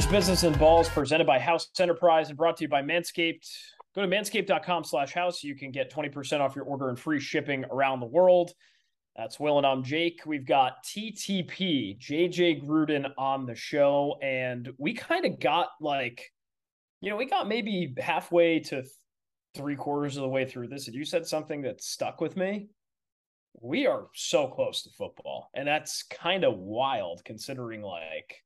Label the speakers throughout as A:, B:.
A: Beers Business and Balls, presented by House Enterprise and brought to you by Manscaped. Go to manscaped.com slash house. You can get 20% off your order and free shipping around the world. That's Will and I'm Jake. We've got TTP, JJ Gruden on the show. And we kind of got like, you know, we got maybe halfway to three quarters of the way through this. And you said something that stuck with me. We are so close to football. And that's kind of wild considering like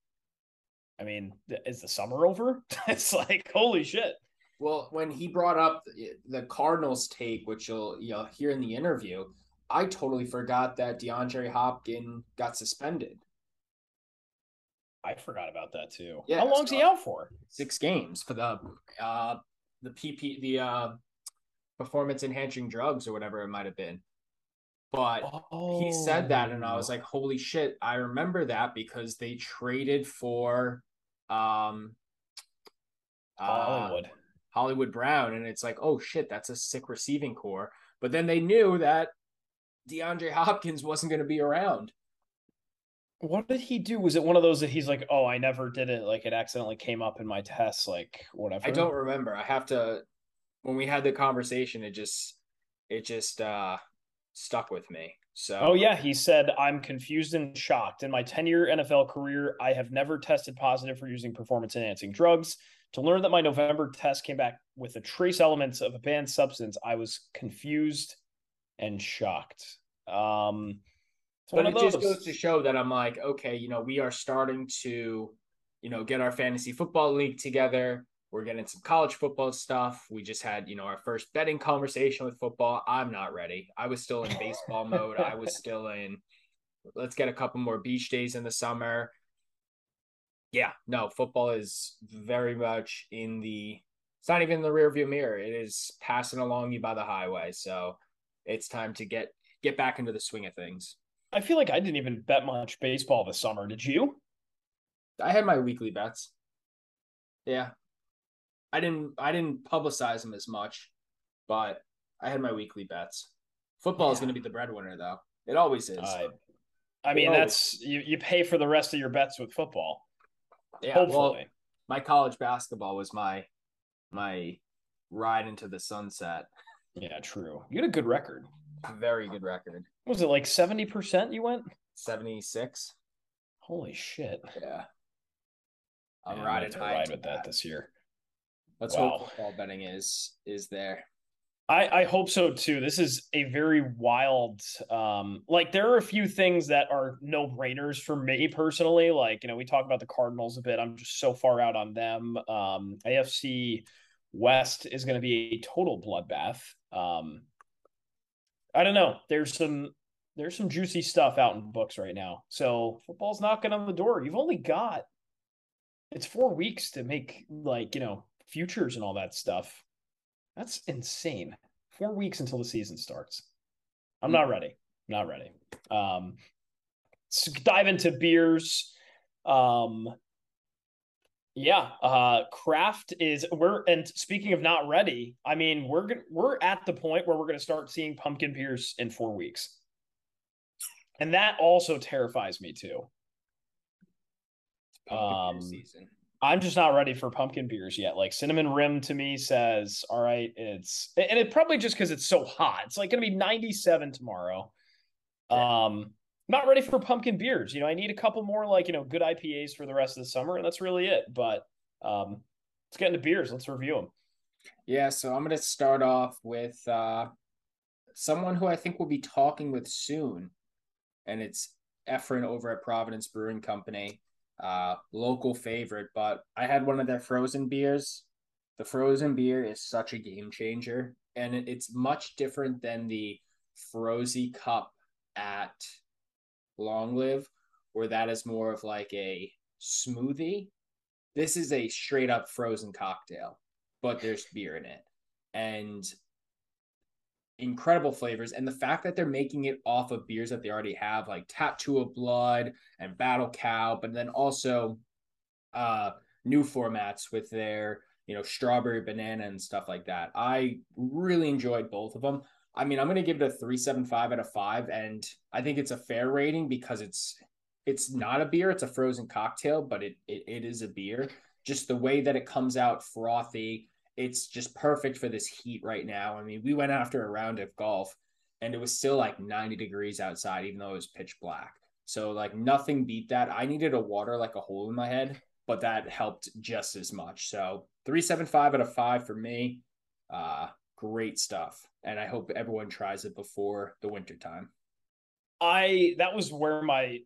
A: I mean, is the summer over? it's like holy shit.
B: Well, when he brought up the Cardinals take, which you'll you'll hear in the interview, I totally forgot that DeAndre Hopkins got suspended.
A: I forgot about that too.
B: Yeah,
A: How long's he out for?
B: Six games for the uh the PP the uh performance enhancing drugs or whatever it might have been. But he said that and I was
A: Oh.
B: like, holy shit, I remember that because they traded for um uh,
A: Hollywood.
B: Hollywood Brown, and it's like, oh shit, that's a sick receiving corps. But then they knew that DeAndre Hopkins wasn't going to be around.
A: What did he do? Was it one of those that he's like, "Oh, I never did it. Like it accidentally came up in my test, like whatever."
B: I don't remember. I have to. When we had the conversation, it just, it just uh stuck with me. So.
A: Oh yeah, he said, "I'm confused and shocked. In my 10-year NFL career, I have never tested positive for using performance-enhancing drugs. To learn that my November test came back with the trace elements of a banned substance, I was confused and shocked." Um,
B: But it just goes to show that I'm like, okay, you know, we are starting to, you know, get our fantasy football league together. We're getting some college football stuff. We just had, you know, our first betting conversation with football. I'm not ready. I was still in baseball mode. I was still in, let's get a couple more beach days in the summer. Yeah, no, football is very much in the, it's not even in the rearview mirror. It is passing along you by the highway. So it's time to get, get back into the swing of things.
A: I feel like I didn't even bet much baseball this summer. Did you?
B: I had my weekly bets. Yeah. I didn't I didn't publicize them as much, but I had my weekly bets. Football is going to be the breadwinner though. It always is.
A: I, I mean,
B: Oh.
A: that's you. You pay for the rest of your bets with football.
B: yeah, well, my college basketball was my my ride into the sunset.
A: yeah, true. You had a good record.
B: Very good record.
A: Was it like seventy percent? You went.
B: 76.
A: Holy shit!
B: Yeah. I'm
A: Yeah,
B: riding high
A: ride with that this year.
B: Let's
A: Wow.
B: hope football betting is is there.
A: I, I hope so too. This is a very wild um like there are a few things that are no brainers for me personally. Like, you know, we talk about the Cardinals a bit. I'm just so far out on them. Um AFC West is gonna be a total bloodbath. Um I don't know. There's some there's some juicy stuff out in books right now. So football's knocking on the door. You've only got it's four weeks to make like, you know, futures and all that stuff. That's insane. Four weeks until the season starts. I'm not ready. I'm Not ready. Um, let's dive into beers. Um, yeah, uh, craft is we're and speaking of not ready, I mean we're gonna we're at the point where we're gonna start seeing pumpkin beers in four weeks, and that also terrifies me too.
B: Pumpkin beer
A: Um,
B: season.
A: I'm just not ready for pumpkin beers yet. Like cinnamon rim to me says, all right, it's and it probably just because it's so hot. It's like gonna be 97 tomorrow. Um, not ready for pumpkin beers. You know, I need a couple more like you know good IPAs for the rest of the summer, and that's really it. But um, let's get into beers. Let's review them.
B: Yeah, so I'm going to start off with uh, someone who I think we'll be talking with soon, and it's Efren over at Providence Brewing Company, uh, local favorite. But I had one of their frozen beers. The frozen beer is such a game changer, and it's much different than the Frozy Cup at Long Live, where that is more of like a smoothie. This is a straight up frozen cocktail but there's beer in it and incredible flavors and the fact that they're making it off of beers that they already have like tattoo of blood and battle cow but then also uh new formats with their you know strawberry banana and stuff like that i really enjoyed both of them i mean i'm going to give it a 375 out of 5 and i think it's a fair rating because it's it's not a beer, it's a frozen cocktail, but it, it it is a beer. Just the way that it comes out frothy, it's just perfect for this heat right now. I mean, we went after a round of golf and it was still like 90 degrees outside, even though it was pitch black. So like nothing beat that. I needed a water like a hole in my head, but that helped just as much. So 375 out of five for me. Uh great stuff. And I hope everyone tries it before the winter time.
A: I that was where my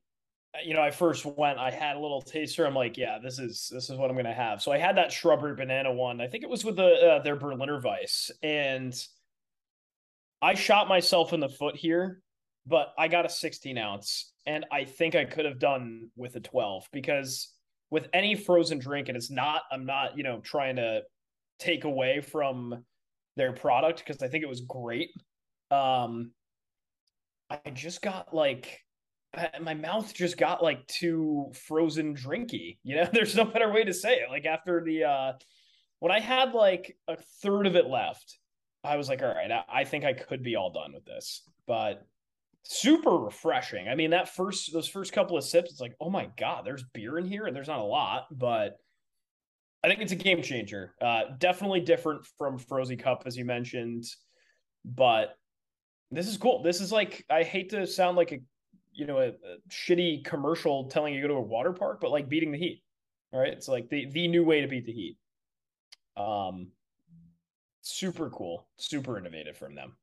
A: you know, I first went, I had a little taster. I'm like, yeah, this is this is what I'm gonna have. So I had that shrubbery banana one. I think it was with the uh, their Berliner Weiss, and I shot myself in the foot here, but I got a 16 ounce, and I think I could have done with a 12 because with any frozen drink, and it's not, I'm not, you know, trying to take away from their product because I think it was great. Um, I just got like my mouth just got like too frozen drinky. You know, there's no better way to say it. Like after the uh when I had like a third of it left, I was like, all right, I, I think I could be all done with this. But super refreshing. I mean, that first those first couple of sips, it's like, oh my god, there's beer in here, and there's not a lot, but I think it's a game changer. Uh, definitely different from Frozy Cup, as you mentioned, but this is cool. This is like I hate to sound like a you know a, a shitty commercial telling you to go to a water park, but like beating the heat. Right, it's like the the new way to beat the heat. Um, super cool, super innovative from them.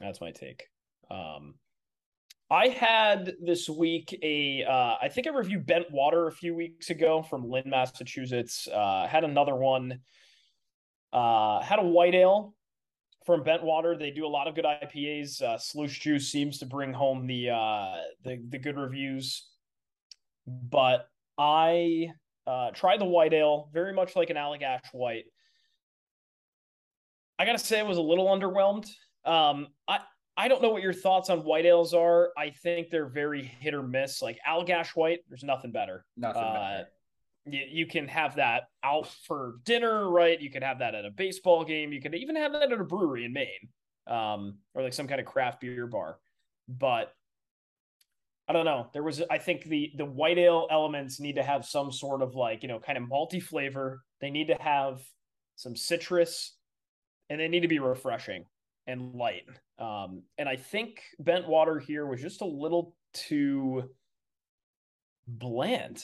A: That's my take. Um, I had this week a uh, I think I reviewed Bent Water a few weeks ago from Lynn, Massachusetts. Uh, had another one. Uh, had a white ale from Bent Water. They do a lot of good IPAs. Uh, Sluice Juice seems to bring home the uh, the the good reviews. But I uh, tried the white ale, very much like an Allagash white. I gotta say, I was a little underwhelmed. Um, I I don't know what your thoughts on white ales are. I think they're very hit or miss. Like Allagash white, there's nothing better.
B: Nothing uh, better
A: you, you can have that out for dinner, right? You can have that at a baseball game. You can even have that at a brewery in Maine, um, or like some kind of craft beer bar. But I don't know. There was, I think the the white ale elements need to have some sort of like you know kind of malty flavor. They need to have some citrus, and they need to be refreshing and light. Um, and I think bent water here was just a little too bland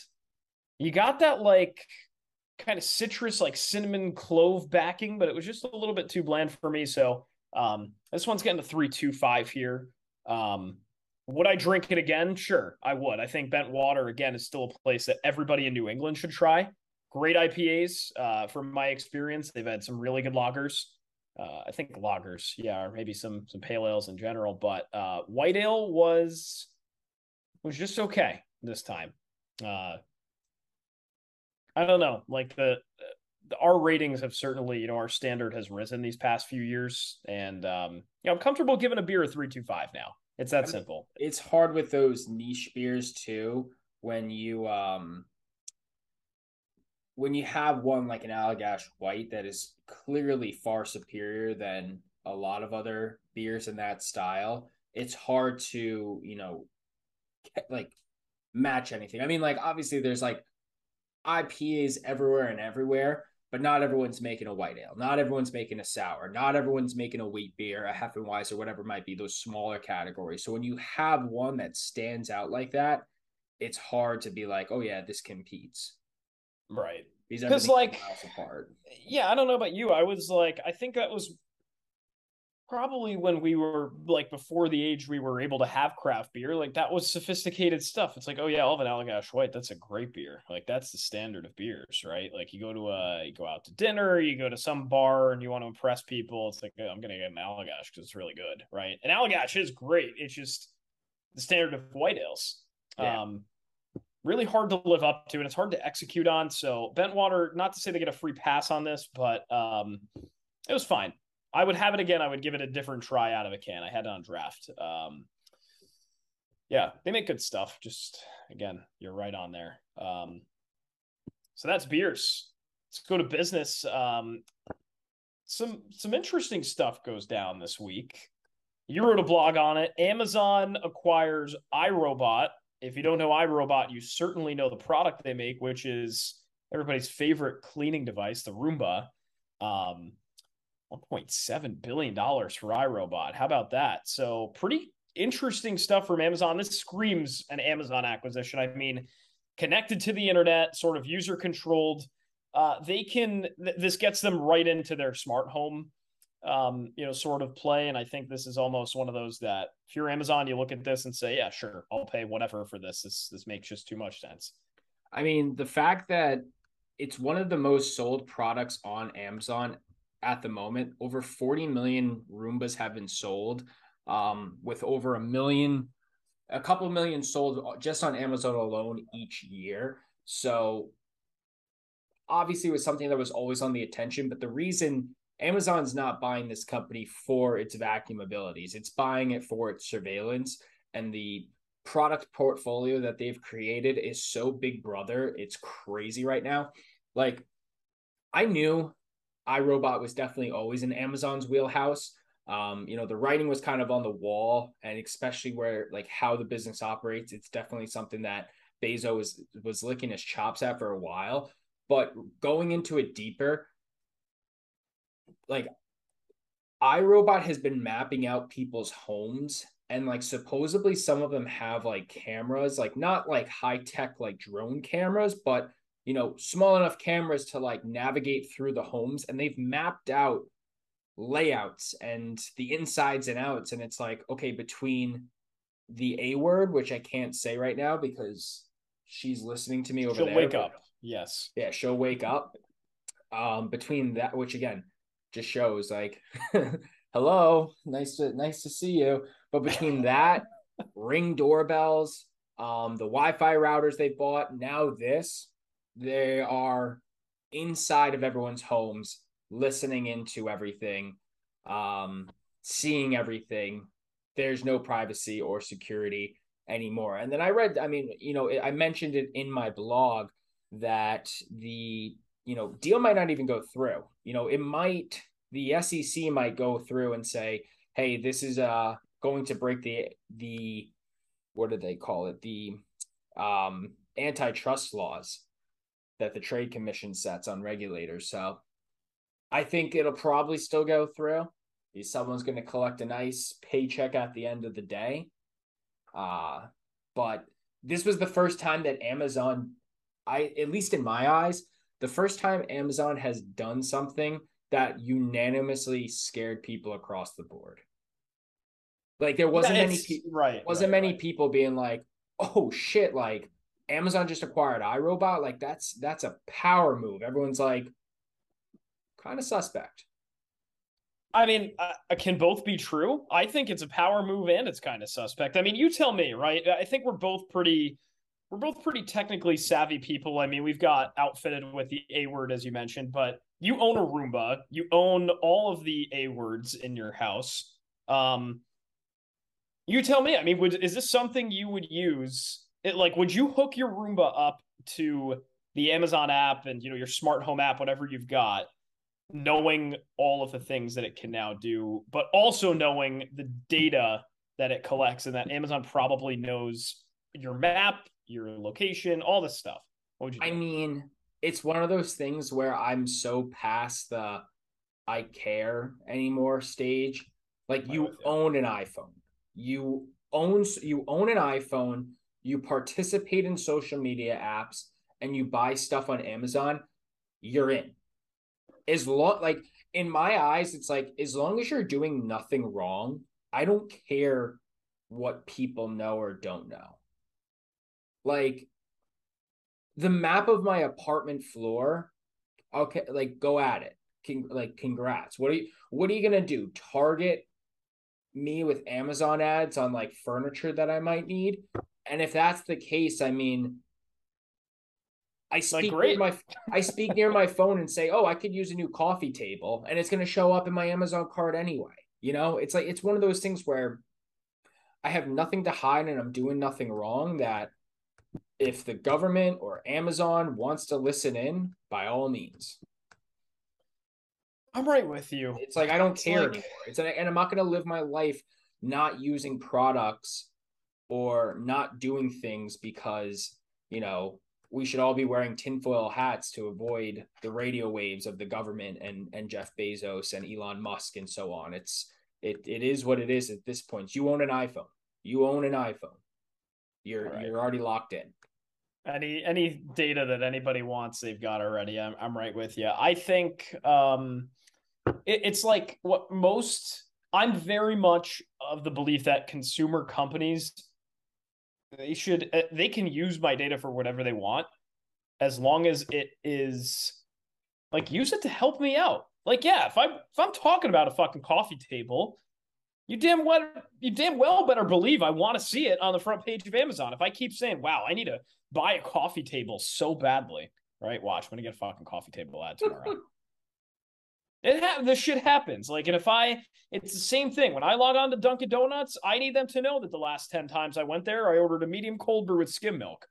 A: you got that like kind of citrus, like cinnamon clove backing, but it was just a little bit too bland for me. So um, this one's getting a three two five here. Um, would I drink it again? Sure, I would. I think Bent Water again is still a place that everybody in New England should try. Great IPAs, uh, from my experience. They've had some really good lagers. Uh, I think lagers, yeah, or maybe some some pale ales in general. But uh, white ale was was just okay this time. Uh, I don't know. Like the, the our ratings have certainly, you know, our standard has risen these past few years, and um, you know, I'm comfortable giving a beer a three two five now. It's that I mean, simple.
B: It's hard with those niche beers too when you um when you have one like an Allagash White that is clearly far superior than a lot of other beers in that style. It's hard to you know like match anything. I mean, like obviously there's like IPAs everywhere and everywhere, but not everyone's making a white ale. Not everyone's making a sour. Not everyone's making a wheat beer, a Hefeweizen, or whatever might be those smaller categories. So when you have one that stands out like that, it's hard to be like, oh yeah, this competes.
A: Right. Because like, yeah, I don't know about you. I was like, I think that was probably when we were like before the age we were able to have craft beer, like that was sophisticated stuff. It's like, oh yeah, I'll have an Allagash White. That's a great beer. Like that's the standard of beers, right? Like you go to a, you go out to dinner, you go to some bar, and you want to impress people. It's like I'm gonna get an Allagash because it's really good, right? And Allagash is great. It's just the standard of white ales. Yeah. Um, really hard to live up to, and it's hard to execute on. So Bent Water, not to say they get a free pass on this, but um, it was fine. I would have it again. I would give it a different try out of a can. I had it on draft. Um, yeah, they make good stuff. Just again, you're right on there. Um, so that's beers. Let's go to business. Um, some some interesting stuff goes down this week. You wrote a blog on it. Amazon acquires iRobot, if you don't know iRobot, you certainly know the product they make, which is everybody's favorite cleaning device, the Roomba. Um, $1.7 billion for iRobot. How about that? So, pretty interesting stuff from Amazon. This screams an Amazon acquisition. I mean, connected to the internet, sort of user controlled. Uh, they can, th- this gets them right into their smart home, um, you know, sort of play. And I think this is almost one of those that if you're Amazon, you look at this and say, yeah, sure, I'll pay whatever for this. This, this makes just too much sense.
B: I mean, the fact that it's one of the most sold products on Amazon at the moment. Over 40 million Roombas have been sold, um, with over a million, a couple million sold just on Amazon alone each year. So obviously, it was something that was always on the attention. But the reason Amazon's not buying this company for its vacuum abilities, it's buying it for its surveillance and the product portfolio that they've created is so big brother. It's crazy right now. Like, I knew iRobot was definitely always in Amazon's wheelhouse. Um, you know, the writing was kind of on the wall, and especially where like how the business operates, it's definitely something that Bezos was was licking his chops at for a while. But going into it deeper, like iRobot has been mapping out people's homes and like supposedly some of them have like cameras, like not like high tech like drone cameras, but you know, small enough cameras to like navigate through the homes and they've mapped out layouts and the insides and outs. And it's like, okay, between the A word, which I can't say right now because she's listening to me over
A: she'll
B: there.
A: wake up. Yes.
B: Yeah, she'll wake up. Um, between that, which again just shows like, hello, nice to nice to see you. But between that, ring doorbells, um, the Wi-Fi routers they bought, now this, they are inside of everyone's homes, listening into everything, um, seeing everything. There's no privacy or security anymore. And then I read, I mean, you know, I mentioned it in my blog that the, you know, deal might not even go through. You know, it might, the SEC might go through and say, hey, this is uh going to break the the what do they call it? The um antitrust laws that the trade commission sets on regulators. So I think it'll probably still go through. Someone's going to collect a nice paycheck at the end of the day. Uh, but this was the first time that Amazon, I at least in my eyes, the first time Amazon has done something that unanimously scared people across the board. Like there wasn't yeah,
A: right
B: wasn't
A: right,
B: many
A: right.
B: people being like, "Oh shit!" Like Amazon just acquired iRobot. Like that's that's a power move. Everyone's like, kind of suspect.
A: I mean, uh, can both be true? I think it's a power move and it's kind of suspect. I mean, you tell me, right? I think we're both pretty we're both pretty technically savvy people. I mean, we've got outfitted with the A word as you mentioned, but you own a Roomba, you own all of the A words in your house. Um you tell me. I mean, would is this something you would use it, like would you hook your Roomba up to the Amazon app and you know your smart home app, whatever you've got, knowing all of the things that it can now do, but also knowing the data that it collects and that Amazon probably knows your map, your location, all this stuff. What would you do?
B: I mean, it's one of those things where I'm so past the I care anymore stage. Like you own an iPhone. You own you own an iPhone you participate in social media apps, and you buy stuff on Amazon, you're in. As long like in my eyes, it's like as long as you're doing nothing wrong, I don't care what people know or don't know. Like the map of my apartment floor, okay, like go at it. Like congrats. What are you what are you gonna do? Target me with Amazon ads on like furniture that I might need? And if that's the case, I mean, I speak like near my I speak near my phone and say, "Oh, I could use a new coffee table," and it's going to show up in my Amazon cart anyway. You know, it's like it's one of those things where I have nothing to hide and I'm doing nothing wrong. That if the government or Amazon wants to listen in, by all means.
A: I'm right with you.
B: It's like I don't it's care like... anymore. It's and I'm not going to live my life not using products or not doing things because, you know, we should all be wearing tinfoil hats to avoid the radio waves of the government and and Jeff Bezos and Elon Musk and so on. It's it it is what it is at this point. You own an iPhone. You own an iPhone. You're right. you're already locked in.
A: Any any data that anybody wants, they've got already. I'm I'm right with you. I think um, it, it's like what most. I'm very much of the belief that consumer companies they should uh, they can use my data for whatever they want as long as it is like use it to help me out. Like yeah, if I if I'm talking about a fucking coffee table, you damn well you damn well better believe I want to see it on the front page of Amazon. If I keep saying, "Wow, I need to buy a coffee table so badly," right? Watch, I'm gonna get a fucking coffee table ad tomorrow. it ha- this shit happens. Like, and if I, it's the same thing. When I log on to Dunkin' Donuts, I need them to know that the last ten times I went there, I ordered a medium cold brew with skim milk.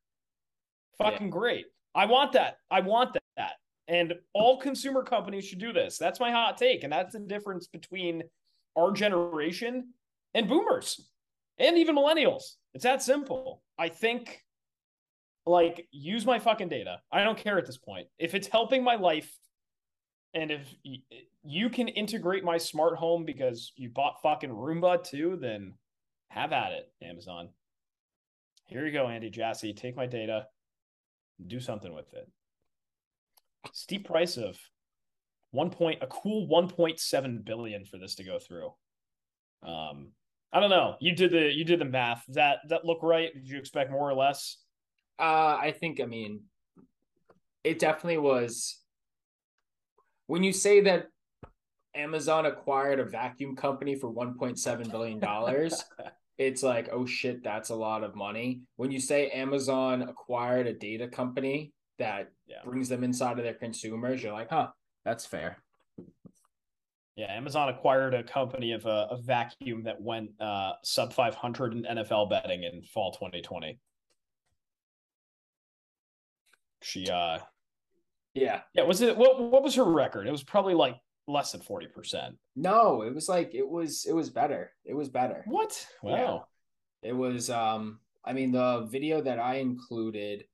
A: Fucking yeah. great. I want that. I want that. And all consumer companies should do this. That's my hot take. And that's the difference between our generation and boomers and even millennials. It's that simple. I think like use my fucking data. I don't care at this point. If it's helping my life and if you can integrate my smart home because you bought fucking Roomba too, then have at it, Amazon. Here you go, Andy Jassy. Take my data, do something with it. Steep price of one point a cool 1.7 billion for this to go through. Um, I don't know. You did the you did the math. Does that that look right? Did you expect more or less?
B: Uh, I think. I mean, it definitely was. When you say that Amazon acquired a vacuum company for 1.7 billion dollars, it's like, oh shit, that's a lot of money. When you say Amazon acquired a data company that yeah. brings them inside of their consumers, you're like, huh, that's fair.
A: Yeah, Amazon acquired a company of a, a vacuum that went uh, sub 500 in NFL betting in fall 2020. She, uh,
B: yeah,
A: yeah. Was it what? What was her record? It was probably like less than 40 percent.
B: No, it was like it was it was better. It was better.
A: What? Wow.
B: Yeah. It was. Um, I mean, the video that I included,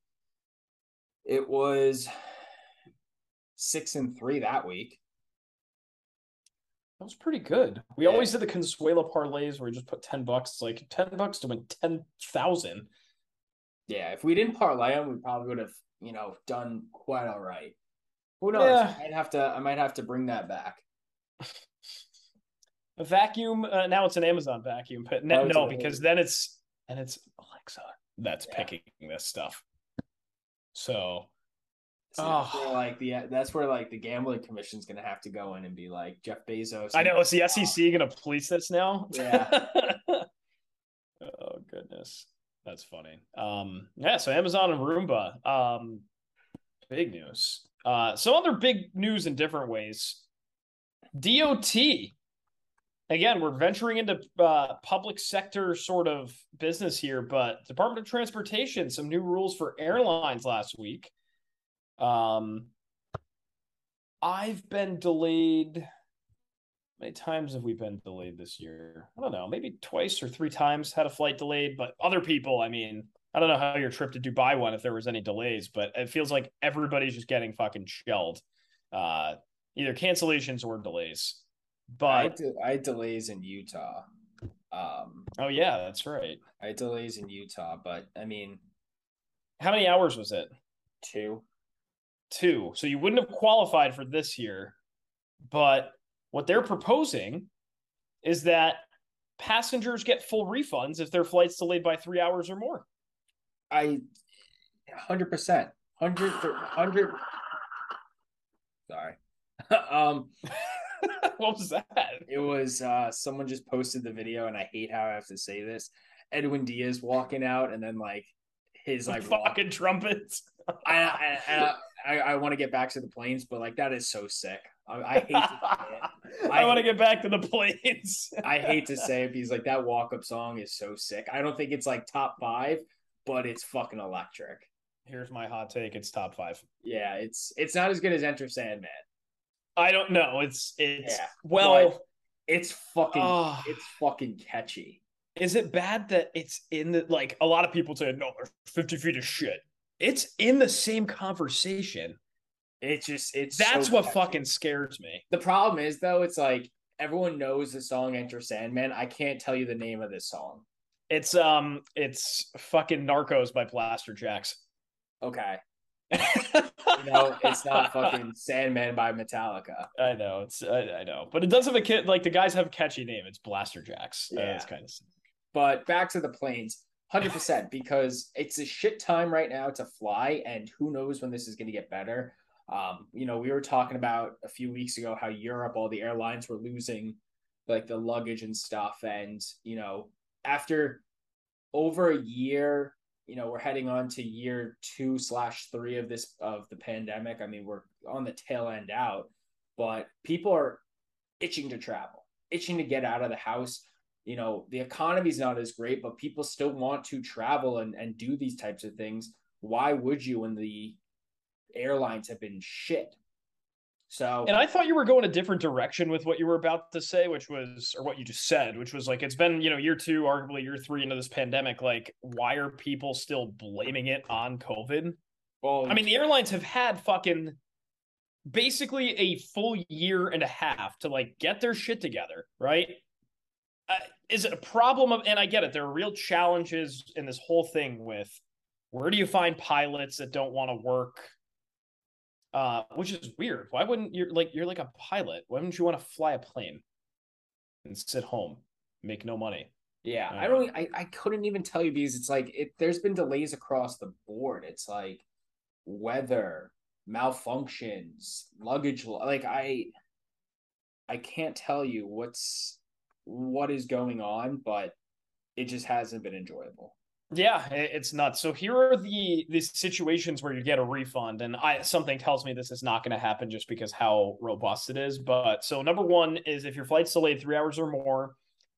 B: it was six and three that week.
A: That was pretty good. We yeah. always did the Consuela parlays where we just put 10 bucks. Like 10 bucks to win 10,000.
B: Yeah, if we didn't parlay them, we probably would have, you know, done quite all right. Who knows? Yeah. I might have to I might have to bring that back.
A: A vacuum, uh, now it's an Amazon vacuum, but no, no because then it's and it's Alexa that's yeah. picking this stuff. So
B: so oh. like the that's where like the gambling commission's gonna have to go in and be like Jeff Bezos.
A: I know. Is the SEC gonna police this now?
B: Yeah.
A: oh goodness, that's funny. Um, yeah. So Amazon and Roomba. Um, big news. Uh, some other big news in different ways. DOT. Again, we're venturing into uh, public sector sort of business here, but Department of Transportation, some new rules for airlines last week. Um, I've been delayed. Many times have we been delayed this year? I don't know, maybe twice or three times had a flight delayed, but other people, I mean, I don't know how your trip to Dubai went if there was any delays, but it feels like everybody's just getting fucking shelled. Uh, either cancellations or delays. But I
B: de- I had delays in Utah. Um,
A: oh yeah, that's right.
B: I had delays in Utah, but I mean,
A: how many hours was it?
B: Two
A: two. So you wouldn't have qualified for this year. But what they're proposing is that passengers get full refunds if their flight's delayed by three hours or more.
B: I, hundred percent, hundred, hundred. Sorry, um,
A: what was that?
B: It was uh, someone just posted the video, and I hate how I have to say this. Edwin Diaz walking out, and then like his like
A: fucking walk- trumpets.
B: I, I, I, I, I want to get back to the planes, but like that is so sick. I, I hate to
A: say it. I, I want to get back to the planes.
B: I hate to say it because like that walk up song is so sick. I don't think it's like top five, but it's fucking electric.
A: Here's my hot take: it's top five.
B: Yeah, it's it's not as good as Enter Sandman.
A: I don't know. It's it's yeah, well,
B: it's fucking oh, it's fucking catchy.
A: is it bad that it's in the like a lot of people say no, 50 feet of shit. It's in the same conversation.
B: It's just it's
A: That's
B: so
A: what
B: catchy.
A: fucking scares me.
B: The problem is though, it's like everyone knows the song Enter Sandman. I can't tell you the name of this song.
A: It's um it's fucking Narcos by Blasterjaxx.
B: Okay. You know, it's not fucking Sandman by Metallica.
A: I know it's I, I know, but it does have a kid like the guys have a catchy name. It's Blasterjaxx. Uh,
B: Yeah.
A: it's kind of
B: But back to the planes, 100% because it's a shit time right now to fly and who knows when this is going to get better. Um, you know, we were talking about a few weeks ago how Europe all the airlines were losing like the luggage and stuff. And, you know, after over a year, you know, we're heading on to year 2 slash 3 of this of the pandemic. I mean, we're on the tail end out, but people are itching to travel, itching to get out of the house. You know the economy's not as great but people still want to travel and, and do these types of things. Why would you when the airlines have been shit so
A: And I thought you were going a different direction with what you were about to say, which was, or what you just said, which was like, it's been, you know, year two, arguably year three into this pandemic. Like, why are people still blaming it on COVID?
B: well
A: I mean, the airlines have had fucking basically a full year and a half to like get their shit together, right? Uh, is it a problem of, and I get it, there are real challenges in this whole thing with where do you find pilots that don't want to work? Uh, which is weird. Why wouldn't you're like you're like a pilot? Why wouldn't you want to fly a plane and sit home, make no money?
B: yeah
A: I
B: i don't I, I couldn't even tell you because it's like it there's been delays across the board it's like weather malfunctions luggage like i i can't tell you what's what is going on but it just hasn't been enjoyable
A: Yeah, it's nuts. So here are the the situations where you get a refund, and I something tells me this is not going to happen just because how robust it is. But so number one is if your flight's delayed three hours or more.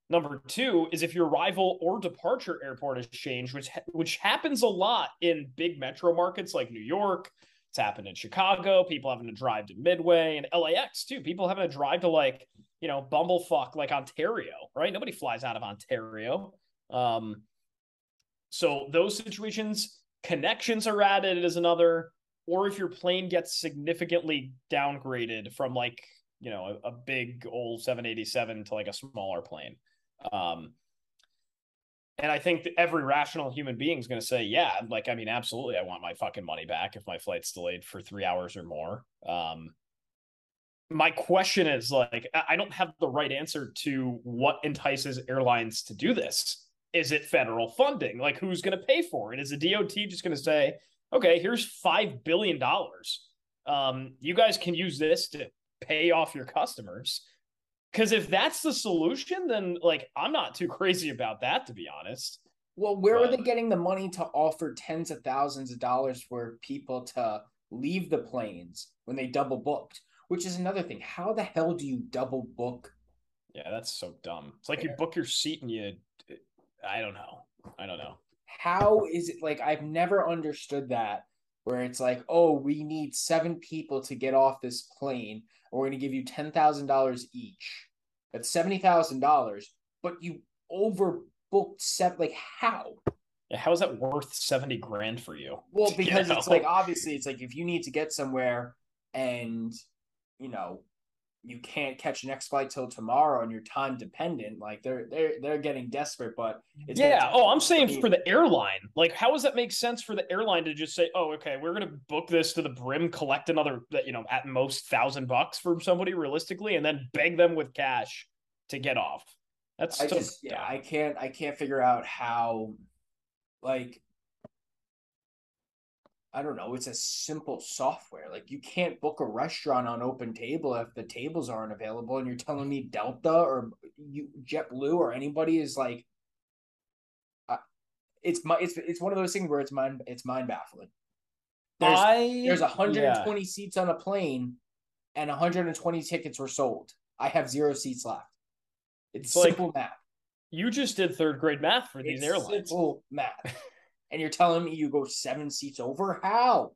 A: Number two is if your arrival or departure airport is changed, which which happens a lot in big metro markets like New York. It's happened in Chicago. People having to drive to Midway and LAX too. People having to drive to like you know bumblefuck like Ontario, right? Nobody flies out of Ontario. Um, so those situations, connections are added is another, or if your plane gets significantly downgraded from like, you know, a, a big old 787 to like a smaller plane. Um, and I think every rational human being is going to say, yeah, like, I mean, absolutely, I want my fucking money back if my flight's delayed for three hours or more. Um, my question is like, I don't have the right answer to what entices airlines to do this is it federal funding? Like, who's going to pay for it? Is the DOT just going to say, okay, here's $5 billion. Um, you guys can use this to pay off your customers? Because if that's the solution, then like, I'm not too crazy about that, to be honest.
B: Well, where are they getting the money to offer tens of thousands of dollars for people to leave the planes when they double booked? Which is another thing. How the hell do you double book?
A: Yeah, that's so dumb. It's like you book your seat and you, I don't know. I don't know.
B: How is it like I've never understood that where it's like, oh, we need seven people to get off this plane, and we're gonna give you ten thousand dollars each. That's seventy thousand dollars, but you overbooked seven. Like how?
A: How is that worth 70 grand for you?
B: Well,
A: You
B: because it's like obviously it's like if you need to get somewhere and you know you can't catch next flight till tomorrow and you're time dependent, like they're they're they're getting desperate, but it's
A: yeah. Oh, I'm saying for the airline. Like, how does that make sense for the airline to just say, "Oh, okay, we're gonna book this to the brim, collect another, you know, at most thousand bucks from somebody realistically, and then beg them with cash to get off." That's
B: I
A: so
B: just yeah. I can't I can't figure out how like I don't know, it's a simple software. Like you can't book a restaurant on Open Table if the tables aren't available and you're telling me Delta or you JetBlue or anybody is like uh, it's my it's it's one of those things where it's mind it's mind baffling. There's
A: I
B: there's 120
A: yeah.
B: seats on a plane and 120 tickets were sold. I have zero seats left. It's,
A: It's like-
B: simple math.
A: You just did third grade math for these
B: It's
A: airlines.
B: simple math. and you're telling me you go seven seats over? How?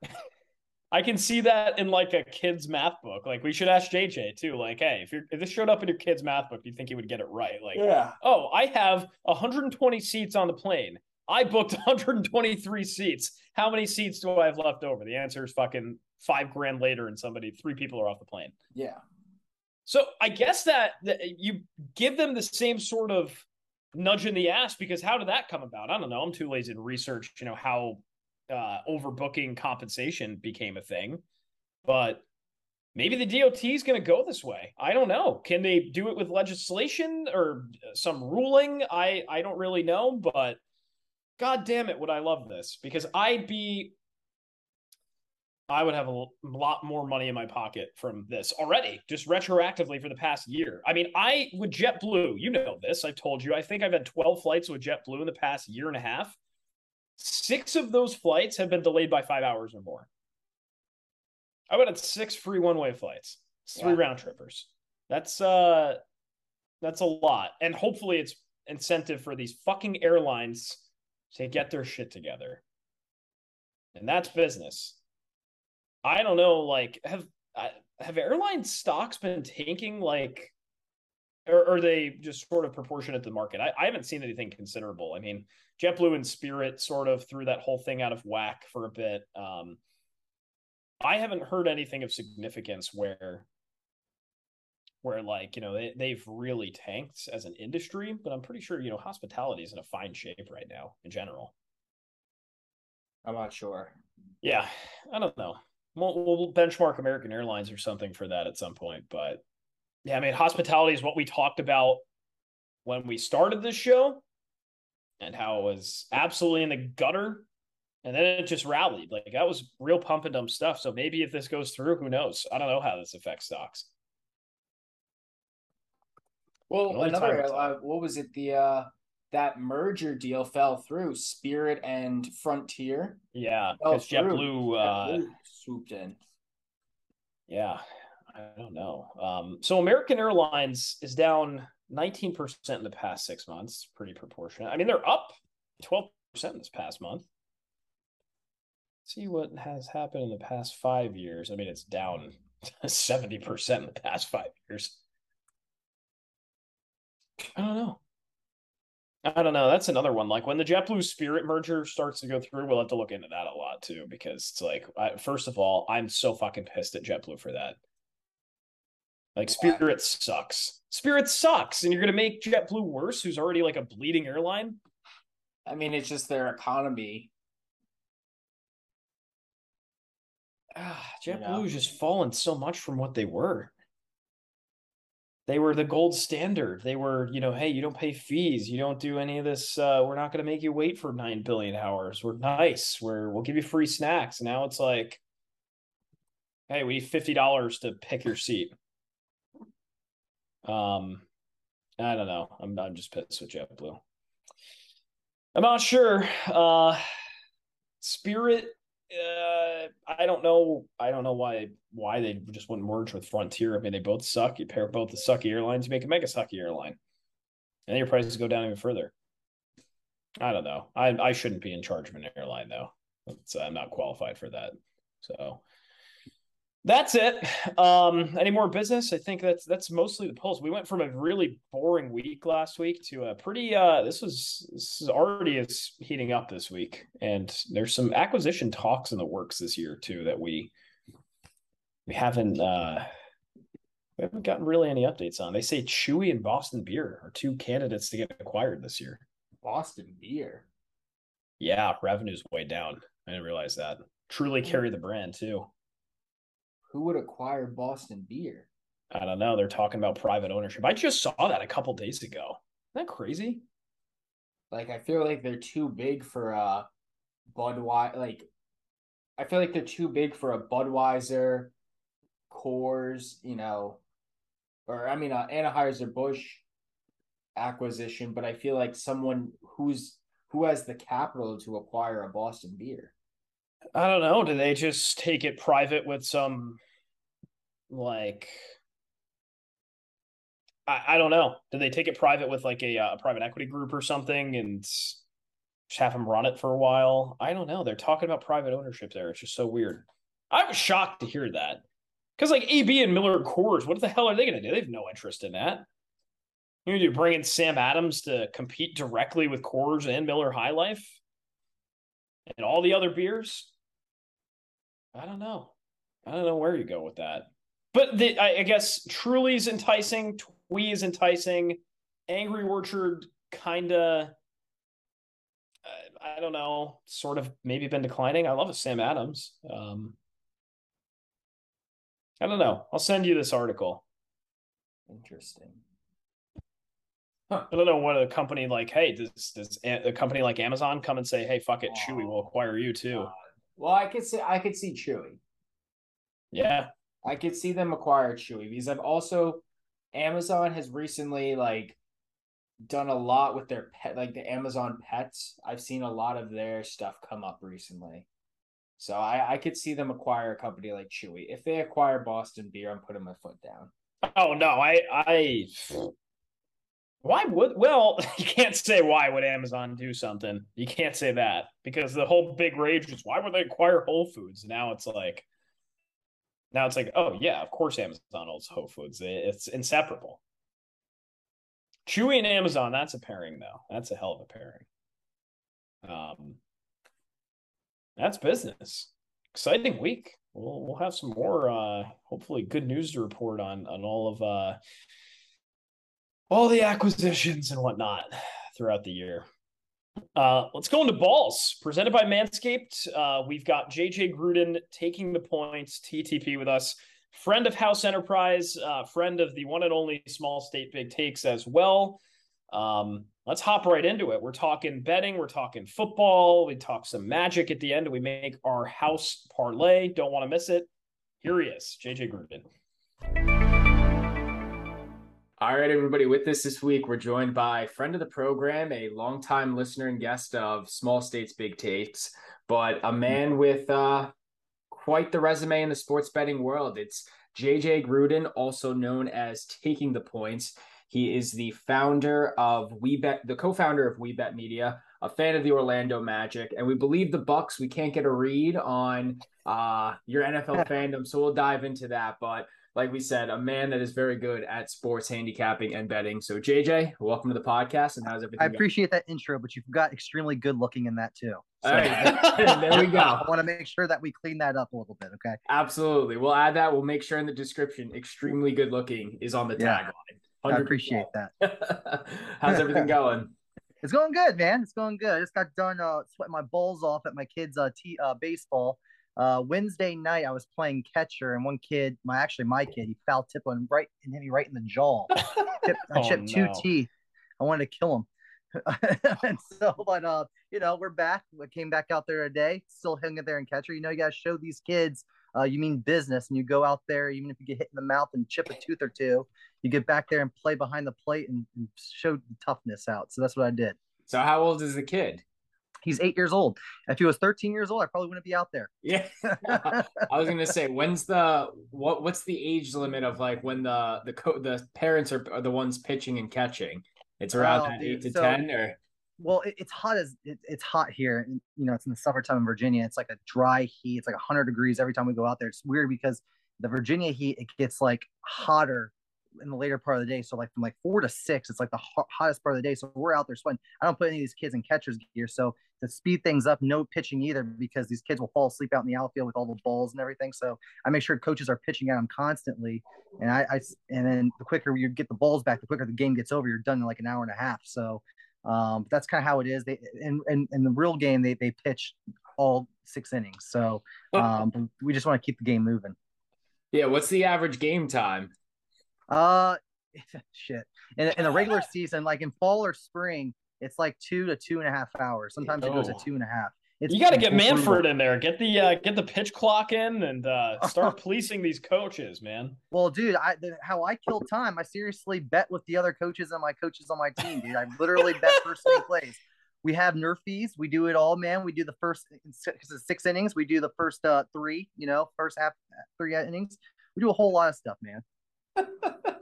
A: I can see that in like a kid's math book. Like we should ask JJ too. Like, hey, if you're if this showed up in your kid's math book, do you think he would get it right? Like,
B: yeah.
A: oh, I have 120 seats on the plane. I booked 123 seats. How many seats do I have left over? The answer is fucking five grand later, and somebody, three people are off the plane.
B: Yeah.
A: So I guess that, that you give them the same sort of nudge in the ass because how did that come about? I don't know. I'm too lazy to research, you know, how uh, overbooking compensation became a thing, but maybe the DOT is going to go this way. I don't know. Can they do it with legislation or some ruling? I I don't really know, but god damn it, would I love this because I'd be I would have a lot more money in my pocket from this already, just retroactively for the past year. I mean, I with JetBlue, you know this. I've told you. I think I've had 12 flights with JetBlue in the past year and a half. Six of those flights have been delayed by five hours or more. I would have six free one-way flights, three yeah. round trippers. That's uh that's a lot. And hopefully it's incentive for these fucking airlines to get their shit together. And that's business. I don't know, like have have airline stocks been tanking like or are they just sort of proportionate to the market? I, I haven't seen anything considerable. I mean, JetBlue and Spirit sort of threw that whole thing out of whack for a bit. Um, I haven't heard anything of significance where where like you know they, they've really tanked as an industry but i'm pretty sure you know hospitality is in a fine shape right now in general
B: i'm not sure
A: yeah i don't know we'll, we'll benchmark american airlines or something for that at some point but yeah i mean hospitality is what we talked about when we started this show and how it was absolutely in the gutter. And then it just rallied. Like that was real pump and dump stuff. So maybe if this goes through who knows? I don't know how this affects stocks.
B: Well, another uh, what was it? The uh that merger deal fell through. Spirit and Frontier.
A: Yeah, because JetBlue, uh,
B: swooped in.
A: Yeah, I don't know. Um, so American Airlines is down 19% in the past six months. Pretty proportionate. I mean, they're up 12% this past month. See what has happened in the past five years. I mean, it's down 70% in the past five years. I don't know. I don't know. That's another one. Like when the JetBlue Spirit merger starts to go through, we'll have to look into that a lot too, because it's like, I, first of all, I'm so fucking pissed at JetBlue for that. Like Spirit sucks. Spirit sucks, and you're gonna make JetBlue worse, who's already like a bleeding airline.
B: I mean, it's just their economy.
A: Ah, JetBlue you know? just fallen so much from what they were they were the gold standard. They were, you know, hey, you don't pay fees, you don't do any of this. Uh, we're not going to make you wait for nine billion hours. We're nice. We're we'll give you free snacks. Now it's like, hey, we need fifty dollars to pick your seat. Um, I don't know. I'm I'm just pissed with JetBlue. I'm not sure. Uh, Spirit uh, I don't know. I don't know why why they just wouldn't merge with Frontier. I mean, they both suck. You pair both the sucky airlines, you make a mega sucky airline, and your prices go down even further. I don't know. I I shouldn't be in charge of an airline though. I'm not qualified for that. So that's it. Um, any more business? I think that's that's mostly the pulse. We went from a really boring week last week to a pretty. Uh, this was this is already is heating up this week, and there's some acquisition talks in the works this year too that we we haven't uh, we haven't gotten really any updates on. They say Chewy and Boston Beer are two candidates to get acquired this year.
B: Boston Beer.
A: Yeah, revenue's way down. I didn't realize that. Truly
B: hmm.
A: carry the brand too
B: who would acquire Boston Beer?
A: I don't know. They're talking about private ownership. I just saw that a couple days ago. Isn't that crazy?
B: Like I feel like they're too big for uh Budweiser. Like I feel like they're too big for a Budweiser, Coors, you know, or I mean, uh, Anheuser Busch acquisition. But I feel like someone who's who has the capital to acquire a Boston Beer.
A: I don't know. Do they just take it private with some like I, I don't know. Did they take it private with like a, uh, a private equity group or something and just have them run it for a while? I don't know. They're talking about private ownership there. It's just so weird. I was shocked to hear that. Because like AB and Miller Coors, what the hell are they going to do? They have no interest in that. You do bring in Sam Adams to compete directly with Coors and Miller High Life and all the other beers. I don't know. I don't know where you go with that. But the, I, I guess Truly's enticing, Twee is enticing, Angry Orchard kind of. I don't know, sort of maybe been declining. I love a Sam Adams. Um, I don't know. I'll send you this article.
B: Interesting.
A: Huh. I don't know what a company like, hey, does does a company like Amazon come and say, hey, fuck it, oh, Chewy will acquire you too? God.
B: Well, I could see I could see Chewy.
A: Yeah,
B: I could see them acquire Chewy because I've also Amazon has recently like done a lot with their pet, like the Amazon pets. I've seen a lot of their stuff come up recently. So I, I could see them acquire a company like Chewy. If they acquire Boston Beer, I'm putting my foot down.
A: Oh no, I I why would well you can't say why would Amazon do something. You can't say that because the whole big rage was why would they acquire Whole Foods? Now it's like now it's like, oh yeah, of course Amazon owns Whole Foods. It's inseparable. Chewy and Amazon, that's a pairing though. That's a hell of a pairing. Um, that's business. Exciting week. We'll we'll have some more uh hopefully good news to report on on all of uh all the acquisitions and whatnot throughout the year. Uh, let's go into balls presented by Manscaped. Uh, we've got JJ Gruden taking the points, TTP with us, friend of House Enterprise, uh, friend of the one and only Small State Big Takes as well. Um, let's hop right into it. We're talking betting, we're talking football, we talk some magic at the end, we make our house parlay. Don't want to miss it. Here he is, JJ Gruden.
B: All right, everybody. With us this week, we're joined by friend of the program, a longtime listener and guest of Small States Big Takes, but a man with uh, quite the resume in the sports betting world. It's JJ Gruden, also known as Taking the Points. He is the founder of WeBet, the co-founder of WeBet Media, a fan of the Orlando Magic, and we believe the Bucks. We can't get a read on uh, your NFL fandom, so we'll dive into that. But like we said, a man that is very good at sports handicapping and betting. So JJ, welcome to the podcast. And how's everything?
C: I appreciate going? that intro, but you've got extremely good looking in that too.
B: So there we go. I
C: want to make sure that we clean that up a little bit. Okay.
B: Absolutely. We'll add that. We'll make sure in the description, extremely good looking is on the yeah. tagline.
C: I appreciate that.
B: How's everything going?
C: It's going good, man. It's going good. I just got done uh, sweating my balls off at my kids' uh, t- uh, baseball. Uh, Wednesday night, I was playing catcher, and one kid, my actually my kid, he foul tip one right and hit me right in the jaw. Tip, I oh, chipped no. two teeth. I wanted to kill him. and so, but uh, you know, we're back. We came back out there a day, still hanging there in catcher. You know, you gotta show these kids uh, you mean business, and you go out there, even if you get hit in the mouth and chip a tooth or two, you get back there and play behind the plate and, and show the toughness out. So that's what I did.
B: So how old is the kid?
C: He's eight years old. If he was 13 years old, I probably wouldn't be out there.
B: Yeah. I was gonna say, when's the what? What's the age limit of like when the the co- the parents are, are the ones pitching and catching? It's around oh, eight to so, ten, or
C: well, it, it's hot as it, it's hot here. And, you know, it's in the summertime in Virginia. It's like a dry heat. It's like 100 degrees every time we go out there. It's weird because the Virginia heat it gets like hotter in the later part of the day. So like from like four to six, it's like the hot, hottest part of the day. So we're out there sweating. I don't put any of these kids in catcher's gear. So to speed things up, no pitching either because these kids will fall asleep out in the outfield with all the balls and everything. So I make sure coaches are pitching at them constantly. And I, I and then the quicker you get the balls back, the quicker the game gets over. You're done in like an hour and a half. So um, that's kind of how it is. They in, in, in the real game they they pitch all six innings. So um, we just want to keep the game moving.
B: Yeah, what's the average game time?
C: Uh, shit. In, in the regular season, like in fall or spring, it's like two to two and a half hours. Sometimes oh. it goes to oh. two and a half.
A: It's you got to get Manfred in there. Get the uh, get the pitch clock in and uh, start policing these coaches, man.
C: Well, dude, I the, how I kill time. I seriously bet with the other coaches and my coaches on my team, dude. I literally bet first thing plays. We have nerfies. We do it all, man. We do the first it's six innings. We do the first uh, three. You know, first half three innings. We do a whole lot of stuff, man.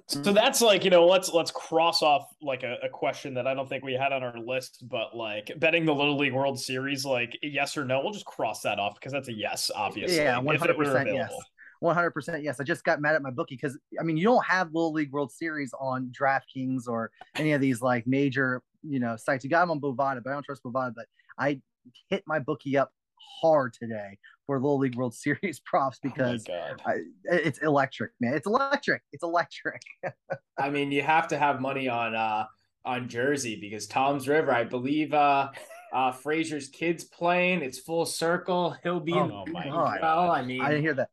A: So that's like you know let's let's cross off like a, a, question that I don't think we had on our list, but like betting the Little League World Series, like yes or no, we'll just cross that off because that's a yes, obviously.
C: Yeah, one hundred percent yes. One hundred percent yes. I just got mad at my bookie because I mean you don't have Little League World Series on DraftKings or any of these like major you know sites. You got them on Bovada, but I don't trust Bovada. But I hit my bookie up hard today for Little League World Series props oh because oh I, it's electric, man. It's electric. It's electric.
B: I mean, you have to have money on uh on Jersey because Toms River, I believe uh uh Frazier's kids playing. It's full circle. He'll be
C: oh, my God. well. I mean, I didn't hear that.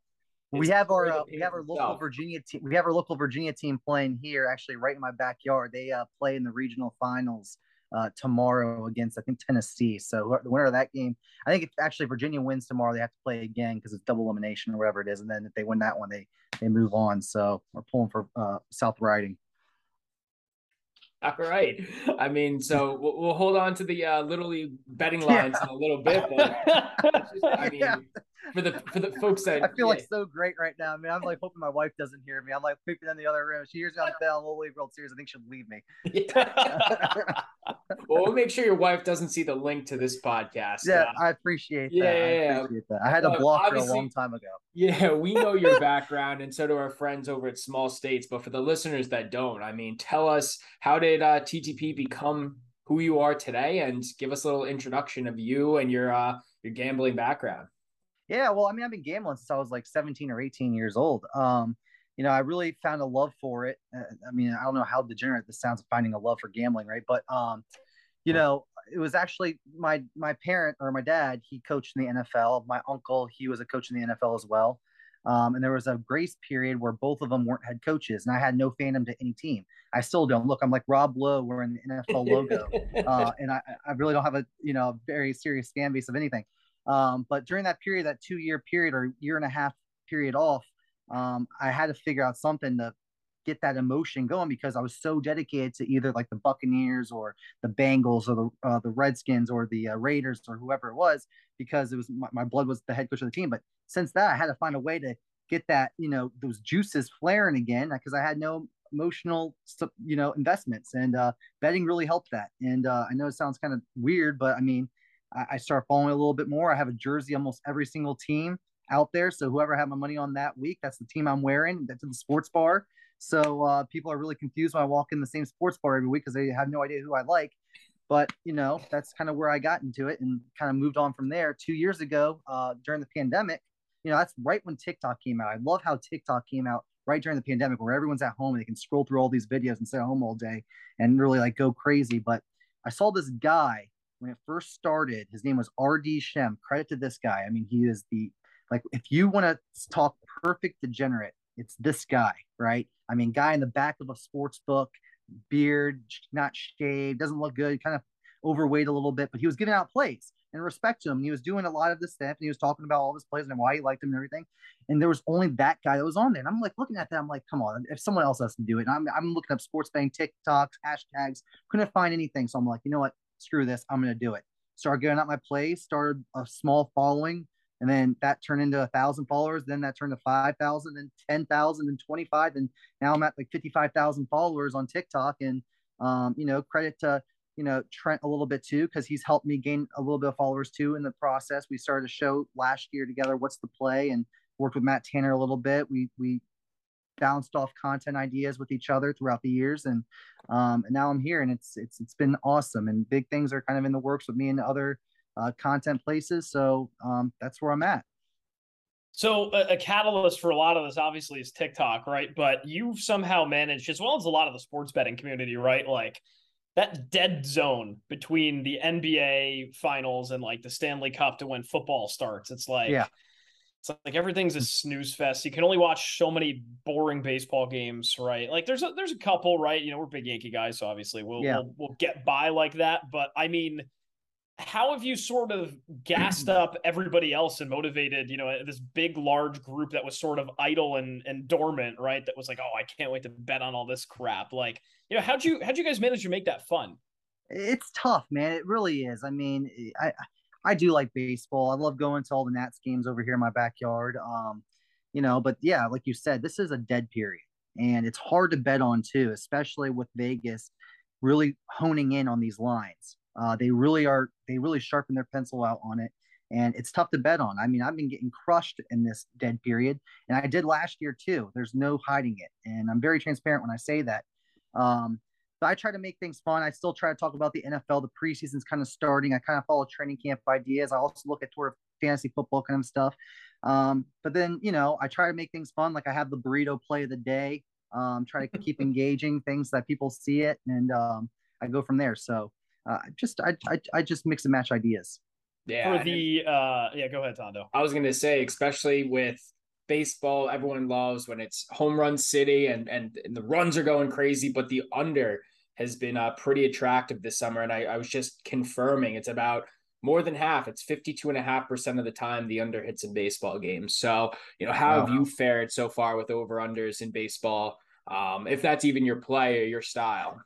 C: We have our uh, we have our local Virginia team. We have our local Virginia team playing here, actually, right in my backyard. They uh, play in the regional finals uh, tomorrow against I think Tennessee. So the winner of that game, I think if actually Virginia wins tomorrow, they have to play again because it's double elimination or whatever it is, and then if they win that one, they they move on. So we're pulling for uh, South Riding.
B: All right. I mean, so we'll, we'll hold on to the uh, Little League betting lines yeah. in a little bit. But just, I mean, yeah. For the for the folks that
C: I feel yeah. like so great right now. I mean, I'm like hoping my wife doesn't hear me. I'm like peeping in the other room. She hears me on the bell Little League World Series. I think she'll leave me.
B: well, we'll make sure your wife doesn't see the link to this podcast.
C: Yeah, uh, I appreciate that. Yeah, I appreciate that. I had to block her a long time ago.
B: Yeah, we know your background, and so do our friends over at Small States. But for the listeners that don't, I mean, tell us how did uh, TTP become who you are today, and give us a little introduction of you and your uh, your gambling background.
C: Yeah, well, I mean, I've been gambling since I was like 17 or 18 years old. Um, you know, I really found a love for it. Uh, I mean, I don't know how degenerate this sounds, finding a love for gambling, right? But um, you know, it was actually my my parent or my dad. He coached in the NFL. My uncle, he was a coach in the NFL as well. Um, and there was a grace period where both of them weren't head coaches, and I had no fandom to any team. I still don't. Look, I'm like Rob Lowe wearing the NFL logo, uh, and I, I really don't have a you know very serious fan base of anything. Um, but during that period, that two year period or year and a half period off, um, I had to figure out something to get that emotion going because I was so dedicated to either like the Buccaneers or the Bengals or the uh, the Redskins or the uh, Raiders or whoever it was because it was my, my, blood was the head coach of the team. But since that, I had to find a way to get that you know those juices flaring again because I had no emotional you know investments and uh, betting really helped that. And uh, I know it sounds kind of weird, but I mean I, I start following a little bit more. I have a jersey almost every single team out there. So whoever had my money on that week, that's the team I'm wearing. That's in the sports bar. So uh, people are really confused when I walk in the same sports bar every week because they have no idea who I like. But you know, that's kind of where I got into it and kind of moved on from there. Two years ago, uh, during the pandemic, you know, that's right when TikTok came out. I love how TikTok came out right during the pandemic, where everyone's at home and they can scroll through all these videos and stay home all day and really like go crazy. But I saw this guy when it first started, his name was RD Shem. Credit to this guy. I mean, he is the like if you want to talk perfect degenerate, it's this guy, right? I mean, guy in the back of a sports book, beard, not shaved, doesn't look good, kind of overweight a little bit, but he was giving out plays and respect to him. He was doing a lot of this stuff and he was talking about all his plays and why he liked him and everything. And there was only that guy that was on there. And I'm like looking at that, I'm like, come on, if someone else has to do it. And I'm, I'm looking up sports betting TikToks, hashtags, couldn't find anything. So I'm like, you know what? Screw this, I'm going to do it. Started getting out my plays, started a small following, and then that turned into a thousand followers. Then that turned to 5,000 and 10,000 and 25. And now I'm at like 55,000 followers on TikTok. And, um, you know, credit to, you know, Trent a little bit too, because he's helped me gain a little bit of followers too in the process. We started a show last year together, What's the Play, and worked with Matt Tanner a little bit. We, we bounced off content ideas with each other throughout the years and um, and now i'm here and it's it's it's been awesome and big things are kind of in the works with me and other uh, content places so um, that's where i'm at.
A: So a, a, catalyst for a lot of this obviously is tiktok right? But you've somehow managed as well as a lot of the sports betting community right? Like that dead zone between the nba finals and like the stanley cup to when football starts it's like
C: yeah
A: it's like everything's a hmm. snooze fest. You can only watch so many boring baseball games, right? Like there's a there's a couple, right? You know, we're big Yankee guys, so obviously we'll yeah. we'll, we'll get by like that. But I mean, how have you sort of gassed up everybody else and motivated, you know, uh, this big large group that was sort of idle and and dormant, right? That was like, oh, I can't wait to bet on all this crap. Like, you know, how'd you how'd you guys manage to make that fun?
C: It's tough, man. It really is. I mean, I I do like baseball. I love going to all the Nats games over here in my backyard. Um, you know, but yeah, like you said, this is a dead period. and it's hard to bet on too, especially with Vegas really honing in on these lines. Uh, they really are. They really sharpen their pencil out on it, and it's tough to bet on. I mean, I've been getting crushed in this dead period, and I did last year too. There's no hiding it, and I'm very transparent when I say that. Um, but I try to make things fun. I still try to talk about the NFL. The preseason's kind of starting. I kind of follow training camp ideas. I also look at sort of fantasy football kind of stuff. Um, but then, you know, I try to make things fun. Like I have the burrito play of the day. Um, try to keep engaging things that people see it, and um, I go from there. So uh, just I, I I just mix and match ideas.
A: Yeah. For the uh, yeah, go ahead, Tondo.
B: I was gonna say, especially with baseball, everyone loves when it's home run city and and, and the runs are going crazy, but the under has been uh, pretty attractive this summer. And I, I was just confirming it's about more than half. It's 52.5% of the time the under hits in baseball games. So, you know, how wow. have you fared so far with over unders in baseball? Um, if that's even your play or your style.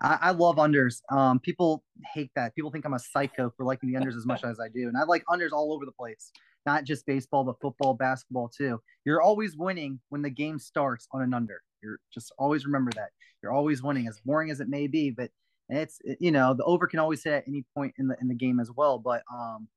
C: I, I, love unders. Um, people hate that. People think I'm a psycho for liking the unders as much as I do. And I like unders all over the place, not just baseball, but football, basketball too. You're always winning when the game starts on an under. You're just always remember that. You're always winning, as boring as it may be, but it's you know the over can always hit at any point in the in the game as well. But um,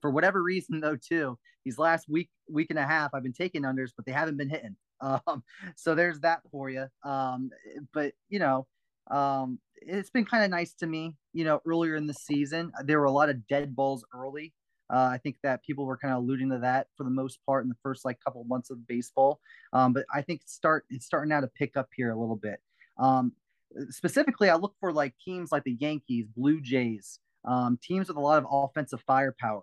C: for whatever reason though, too, these last week week and a half, I've been taking unders, but they haven't been hitting. Um, so there's that for you. Um, but you know, um, it's been kind of nice to me. You know, earlier in the season, there were a lot of dead balls early. Uh, I think that people were kind of alluding to that for the most part in the first like couple months of baseball. Um, but I think start it's starting now to pick up here a little bit. Um, specifically, I look for like teams like the Yankees, Blue Jays, um, teams with a lot of offensive firepower.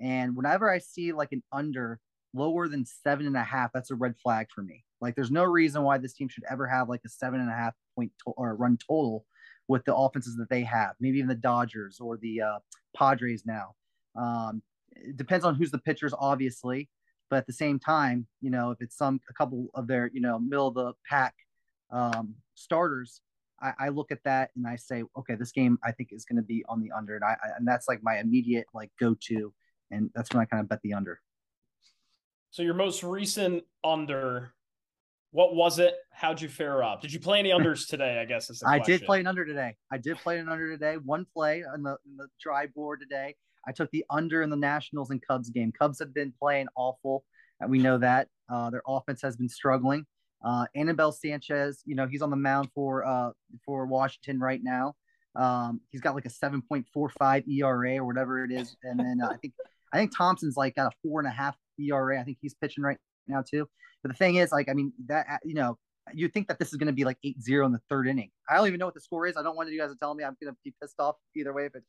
C: And whenever I see like an under lower than seven and a half, that's a red flag for me. Like, there's no reason why this team should ever have like a seven and a half point to- or run total with the offenses that they have. Maybe even the Dodgers or the uh, Padres now. Um, it depends on who's the pitchers, obviously, but at the same time, you know, if it's some a couple of their you know middle of the pack um, starters, I, I, look at that and I say, okay, this game I think is going to be on the under, and I, I and that's like my immediate like go to, and that's when I kind of bet the under.
A: So your most recent under, what was it? How'd you fare up? Did you play any unders today? I guess is
C: I did play an under today. I did play an under today. One play on the, the dry board today. I took the under in the Nationals and Cubs game. Cubs have been playing awful. We know that uh, their offense has been struggling. Uh, Anibal Sanchez, you know, he's on the mound for uh, for Washington right now. Um, he's got like a 7.45 ERA or whatever it is, and then uh, I think I think Thompson's like got a four and a half ERA. I think he's pitching right now too. But the thing is, like, I mean, that you know, you think that this is going to be like 8-0 in the third inning. I don't even know what the score is. I don't want you guys to tell me. I'm going to be pissed off either way. But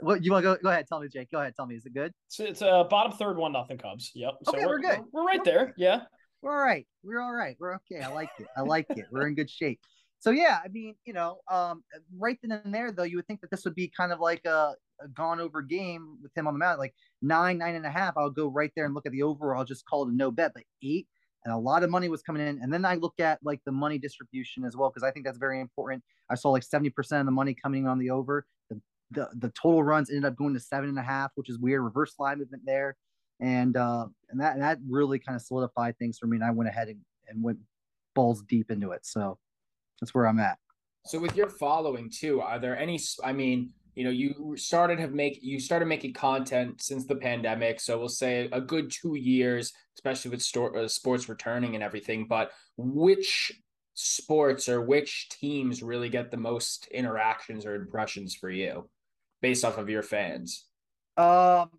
C: what you want to go? Go ahead, tell me, Jake. Go ahead, tell me. Is it good?
A: So it's a uh, bottom third, one nothing Cubs. Yep.
C: So okay, we're, we're good.
A: We're, we're right there. Yeah.
C: We're all right. We're all right. We're okay. I like it. I like it. We're in good shape. So yeah, I mean, you know, um, right then and there, though, you would think that this would be kind of like a, a gone over game with him on the mound, like nine, nine and a half. I'll go right there and look at the over. I'll just call it a no bet. But eight, and a lot of money was coming in. And then I look at like the money distribution as well because I think that's very important. I saw like seventy percent of the money coming on the over. The, the the total runs ended up going to seven and a half, which is weird. Reverse line movement there, and uh, and that and that really kind of solidified things for me. And I went ahead and, and went balls deep into it. So that's where I'm at.
B: So with your following too, are there any? I mean, you know you started have make you started making content since the pandemic so we'll say a good two years especially with store, uh, sports returning and everything but which sports or which teams really get the most interactions or impressions for you based off of your fans?
C: Um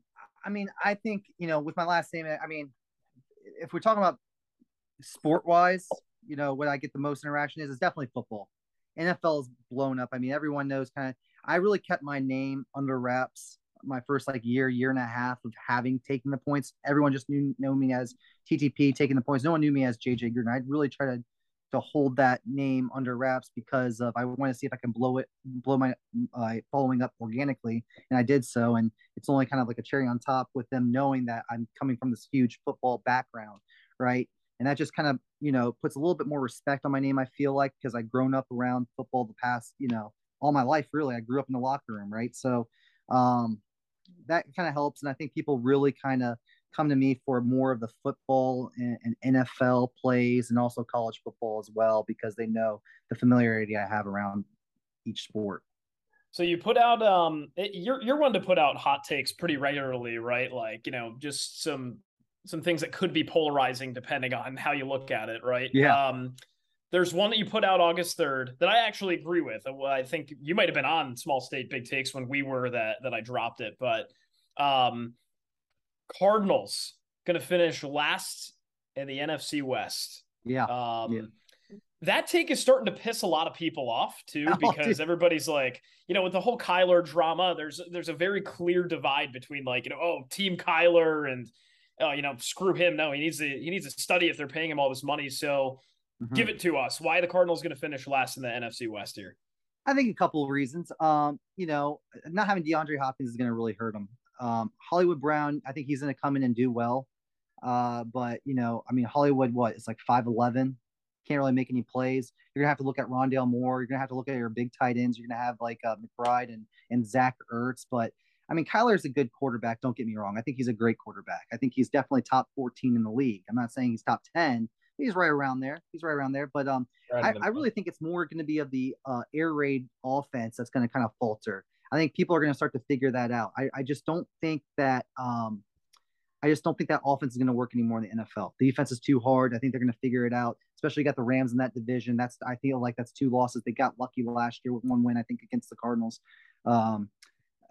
C: i mean i think you know with my last name i mean if we're talking about sport wise you know what i get the most interaction is is definitely football. Nfl is blown up. I mean everyone knows kind of I really kept my name under wraps my first like year, year and a half of having taken the points. Everyone just knew know me as TTP taking the points. No one knew me as JJ Gruden. I'd really try to to hold that name under wraps because of I want to see if I can blow it, blow my uh, following up organically, and I did so. And it's only kind of like a cherry on top with them knowing that I'm coming from this huge football background, right? And that just kind of you know puts a little bit more respect on my name. I feel like because I've grown up around football the past you know all my life really i grew up in the locker room right so um, that kind of helps and i think people really kind of come to me for more of the football and, and, NFL plays and also college football as well because they know the familiarity I have around each sport.
A: So you put out um you're you're one to put out hot takes pretty regularly, right? Like, you know, just some some things that could be polarizing depending on how you look at it, right?
C: Yeah.
A: Um there's one that you put out August 3rd that I actually agree with. I think you might have been on Small State Big Takes when we were that that I dropped it, but um Cardinals going to finish last in the NFC West.
C: Yeah.
A: Um,
C: yeah.
A: That take is starting to piss a lot of people off too, oh, because dude. everybody's like, you know, with the whole Kyler drama, there's there's a very clear divide between like, you know, oh, Team Kyler and oh, you know, screw him. No, he needs to he needs to study if they're paying him all this money. So mm-hmm. give it to us. Why the Cardinals going to finish last in the NFC West here?
C: I think a couple of reasons. Um, you know, not having DeAndre Hopkins is going to really hurt them. Um, Hollywood Brown, I think he's going to come in and do well. Uh, but you know, I mean, Hollywood, what? It's like five eleven. Can't really make any plays. You're gonna have to look at Rondale Moore. You're gonna have to look at your big tight ends. You're gonna have like uh, McBride and and Zach Ertz. But I mean, Kyler's a good quarterback. Don't get me wrong. I think he's a great quarterback. I think he's definitely top 14 in the league. I'm not saying he's top 10. He's right around there. He's right around there. But um, I, I, really think it's more going to be of the uh, air raid offense that's going to kind of falter. I think people are going to start to figure that out. I, I just don't think that um, I just don't think that offense is going to work anymore in the NFL. The defense is too hard. I think they're going to figure it out. Especially got the Rams in that division. That's I feel like that's two losses. They got lucky last year with one win, I think, against the Cardinals. Um,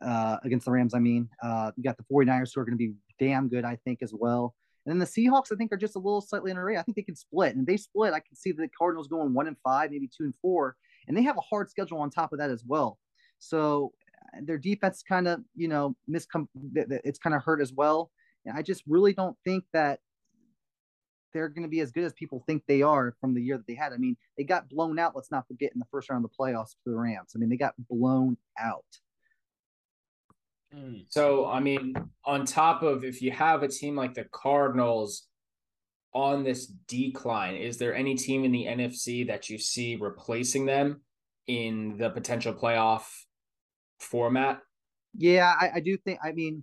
C: uh, against the Rams, I mean. Uh, you got the 49ers who are going to be damn good, I think, as well. And then the Seahawks, I think, are just a little slightly in array. I think they can split. And they split, I can see the Cardinals going one and five, maybe two and four. And they have a hard schedule on top of that as well. So uh, their defense kind of, you know, miscom it's kind of hurt as well. And I just really don't think that they're going to be as good as people think they are from the year that they had. I mean, they got blown out. Let's not forget in the first round of the playoffs to the Rams. I mean, they got blown out.
B: Hmm. So, I mean, on top of if you have a team like the Cardinals on this decline, is there any team in the NFC that you see replacing them in the potential playoff format?
C: Yeah, I, I do think. I mean,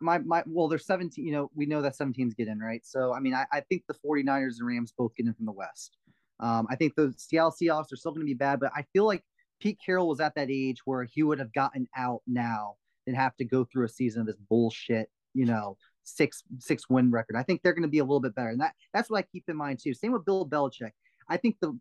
C: my my well, there's 17. You know, we know that 17s get in, right? So I mean, I, I think the 49ers and Rams both get in from the West. Um, I think the Seattle Seahawks are still going to be bad, but I feel like Pete Carroll was at that age where he would have gotten out now and have to go through a season of this bullshit, you know, six six win record. I think they're going to be a little bit better, and that that's what I keep in mind too. Same with Bill Belichick. I think the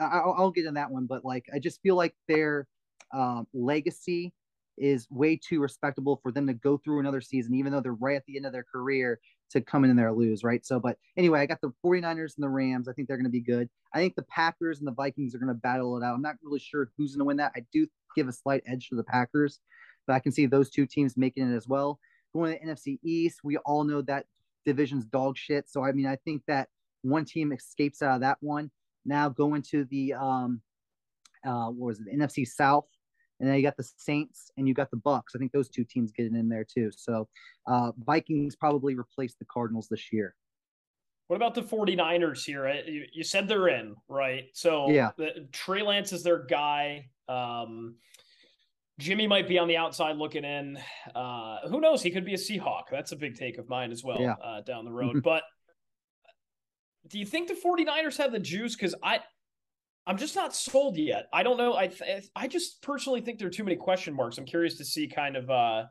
C: I'll, I'll get in that one, but like I just feel like their um, legacy is way too respectable for them to go through another season, even though they're right at the end of their career to come in and there lose, right? So, but anyway, I got the 49ers and the Rams. I think they're going to be good. I think the Packers and the Vikings are going to battle it out. I'm not really sure who's going to win that. I do give a slight edge to the Packers, but I can see those two teams making it as well. Going to the NFC East, we all know that division's dog shit. So, I mean, I think that one team escapes out of that one. Now going to the, um, uh, what was it, the NFC South and then you got the Saints and you got the Bucks. I think those two teams getting in there too. So uh, Vikings probably replace the Cardinals this year.
A: What about the 49ers here? You, you said they're in, right? So
C: yeah,
A: the, Trey Lance is their guy. Um, Jimmy might be on the outside looking in. Uh, who knows? He could be a Seahawk. That's a big take of mine as well
C: yeah.
A: uh, down the road. but do you think the 49ers have the juice? Because I I'm just not sold yet. I don't know. I th- I just personally think there are too many question marks. I'm curious to see kind of uh,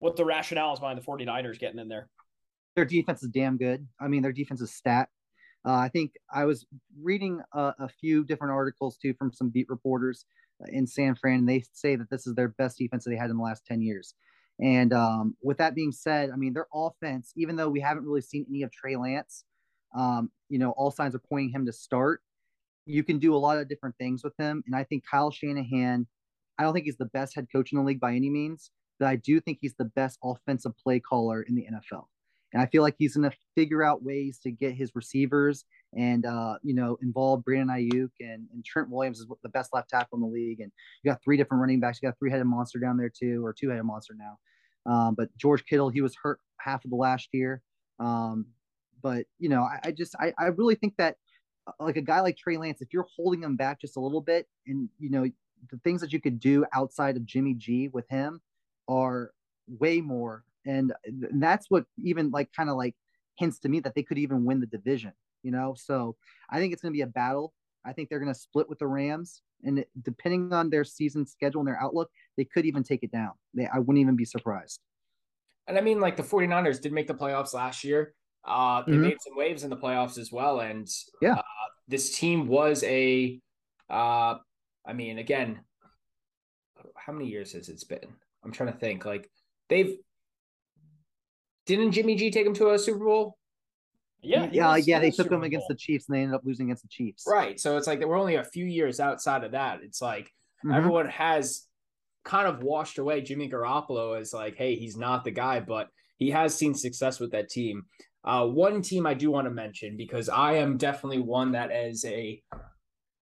A: what the rationale is behind the 49ers getting in there.
C: Their defense is damn good. I mean, their defense is stat. Uh, I think I was reading a, a, few different articles too from some beat reporters in San Fran, they say that this is their best defense that they had in the last 10 years. And um, with that being said, I mean, their offense, even though we haven't really seen any of Trey Lance, um, you know, all signs are pointing him to start you can do a lot of different things with him. And I think Kyle Shanahan, I don't think he's the best head coach in the league by any means, but I do think he's the best offensive play caller in the NFL. And I feel like he's going to figure out ways to get his receivers and, uh, you know, involve Brandon Aiyuk and, and Trent Williams is the best left tackle in the league. And you got three different running backs. You got three headed monster down there too, or two headed monster now. Um, but George Kittle, he was hurt half of the last year. Um, but you know, I, I just I, I really think that like a guy like Trey Lance, if you're holding him back just a little bit, and you know the things that you could do outside of Jimmy G with him are way more and that's what even like kind of like hints to me that they could even win the division. You know, so I think it's going to be a battle. I think they're going to split with the Rams, and depending on their season schedule and their outlook, they could even take it down. They, I wouldn't even be surprised.
B: And I mean, like the 49ers did make the playoffs last year. Uh, they mm-hmm. made some waves in the playoffs as well. And
C: yeah, uh,
B: this team was a, uh, I mean, again, how many years has it been? I'm trying to think. Like they've didn't Jimmy G take them to a Super Bowl?
C: Yeah, yeah, yeah. They took them against the Chiefs, and they ended up losing against the Chiefs.
B: Right. So it's like we're only a few years outside of that. It's like mm-hmm. everyone has kind of washed away Jimmy Garoppolo as like, hey, he's not the guy, but he has seen success with that team. Uh, one team I do want to mention because I am definitely one that is a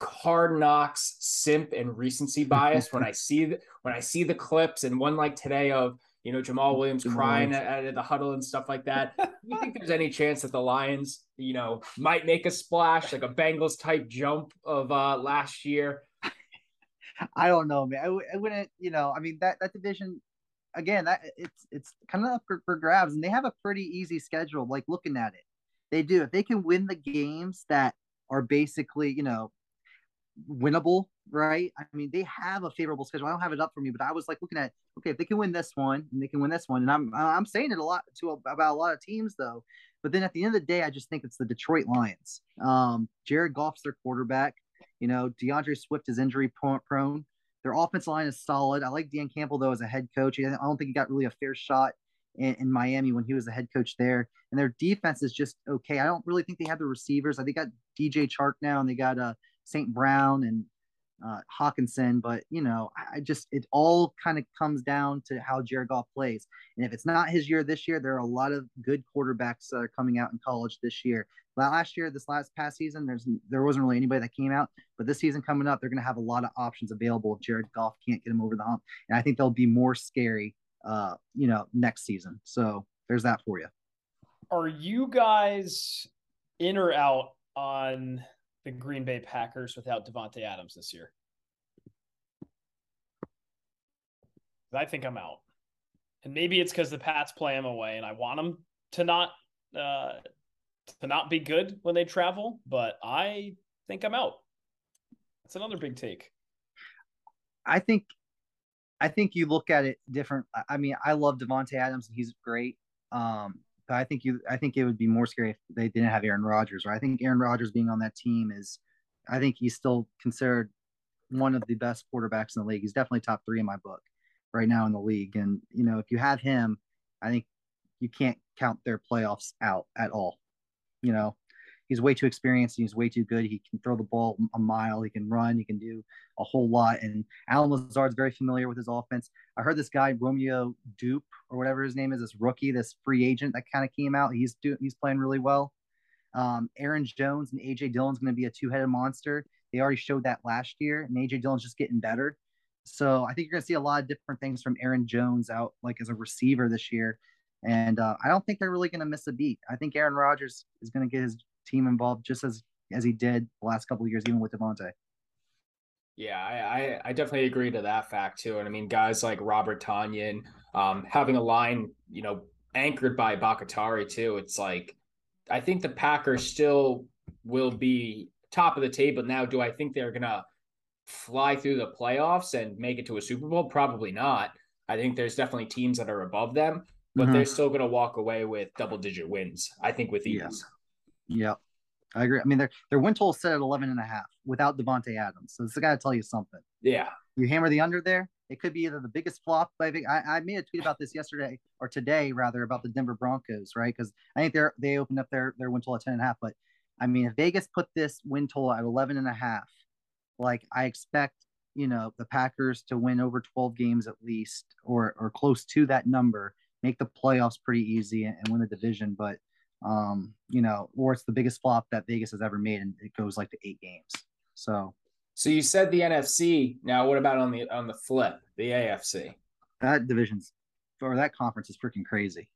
B: hard knocks simp and recency bias when I see the, when I see the clips and one like today of you know Jamaal Williams crying at, at, the huddle and stuff like that. Do you think there's any chance that the Lions, you know, might make a splash like a Bengals type jump of uh last year?
C: I don't know, man. I, I wouldn't, you know, I mean that that division again, that it's it's kind of up for, for grabs, and they have a pretty easy schedule. Like looking at it, they do. If they can win the games that are basically, you know, winnable, right? I mean, they have a favorable schedule. I don't have it up for me, but I was like looking at okay, if they can win this one and they can win this one, and I'm I'm saying it a lot to about a lot of teams though. But then at the end of the day, I just think it's the Detroit Lions. Um, Jared Goff's their quarterback. You know, D'Andre Swift is injury prone. Their offensive line is solid. I like Dan Campbell though as a head coach. I don't think he got really a fair shot in, in, Miami when he was the head coach there. And their defense is just okay. I don't really think they have the receivers. I think got DJ Chark now, and they got uh St. Brown and uh, Hockenson, but you know, I just it all kind of comes down to how Jared Goff plays. And if it's not his year this year, there are a lot of good quarterbacks that are coming out in college this year. Last year, this last past season, there's there wasn't really anybody that came out, but this season coming up, they're going to have a lot of options available if Jared Goff can't get him over the hump, and I think they'll be more scary, uh, you know, next season. So there's that for you.
A: Are you guys in or out on the Green Bay Packers without Davante Adams this year? I think I'm out. And maybe it's because the Pats play him away, and I want them to not uh, to not be good when they travel. But I think I'm out. That's another big take.
C: I think, I think you look at it different. I mean, I love Davante Adams, and he's great. Um, I think you, I think it would be more scary if they didn't have Aaron Rodgers. Or I think Aaron Rodgers being on that team is, I think he's still considered one of the best quarterbacks in the league. He's definitely top three in my book right now in the league. And you know, if you have him, I think you can't count their playoffs out at all. You know, he's way too experienced and he's way too good. He can throw the ball a mile, he can run, he can do a whole lot. And Allen Lazard's very familiar with his offense. I heard this guy Romeo Doubs or whatever his name is, this rookie, this free agent that kind of came out. He's doing he's playing really well. Um, Aaron Jones and AJ Dillon's going to be a two-headed monster. They already showed that last year, and AJ Dillon's just getting better. So I think you're going to see a lot of different things from Aaron Jones out like as a receiver this year. And uh, I don't think they're really going to miss a beat. I think Aaron Rodgers is going to get his team involved just as as he did the last couple of years, even with Davante.
B: Yeah, I, I, definitely agree to that fact too. And I mean, guys like Robert Tonyan, um, having a line, you know, anchored by Bakhtiari too. It's like I think the Packers still will be top of the table now. Do I think they're gonna fly through the playoffs and make it to a Super Bowl? Probably not. I think there's definitely teams that are above them, but mm-hmm. they're still going to walk away with double digit wins. I think with ease.
C: Yeah. Yep. I agree. I mean, their their win total set at 11 and a half without Davante Adams. So this has got to tell you something.
B: Yeah.
C: You hammer the under there. It could be either the biggest flop. I think I, I made a tweet about this yesterday or today rather about the Denver Broncos, right? Because I think they're they opened up their their win total at 10 and a half. But I mean, if Vegas put this win total at 11 and a half, like I expect, you know, the Packers to win over 12 games at least, or or close to that number, make the playoffs pretty easy and, and win the division. But um, you know, or it's the biggest flop that Vegas has ever made, and it goes like to eight games. So,
B: so you said the NFC. Now, what about on the on the flip, the AFC?
C: That division's or that conference is freaking crazy.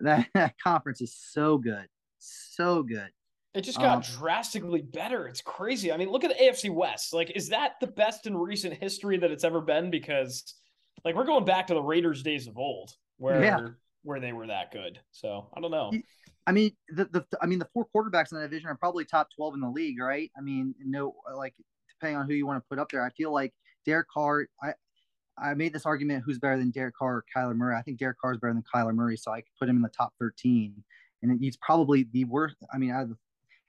C: That, that conference is so good, so good.
A: It just got um, drastically better. It's crazy. I mean, look at the AFC West. Like, is that the best in recent history that it's ever been? Because, like, we're going back to the Raiders days of old where yeah. where they were that good. So I don't know.
C: I mean, the, the I mean the four quarterbacks in the division are probably top twelve in the league, right? I mean, no, like depending on who you want to put up there, I feel like Derek Carr. I I made this argument: who's better than Derek Carr or Kyler Murray? I think Derek Carr is better than Kyler Murray, so I could put him in the top thirteen. And he's probably the worst. I mean, out of the,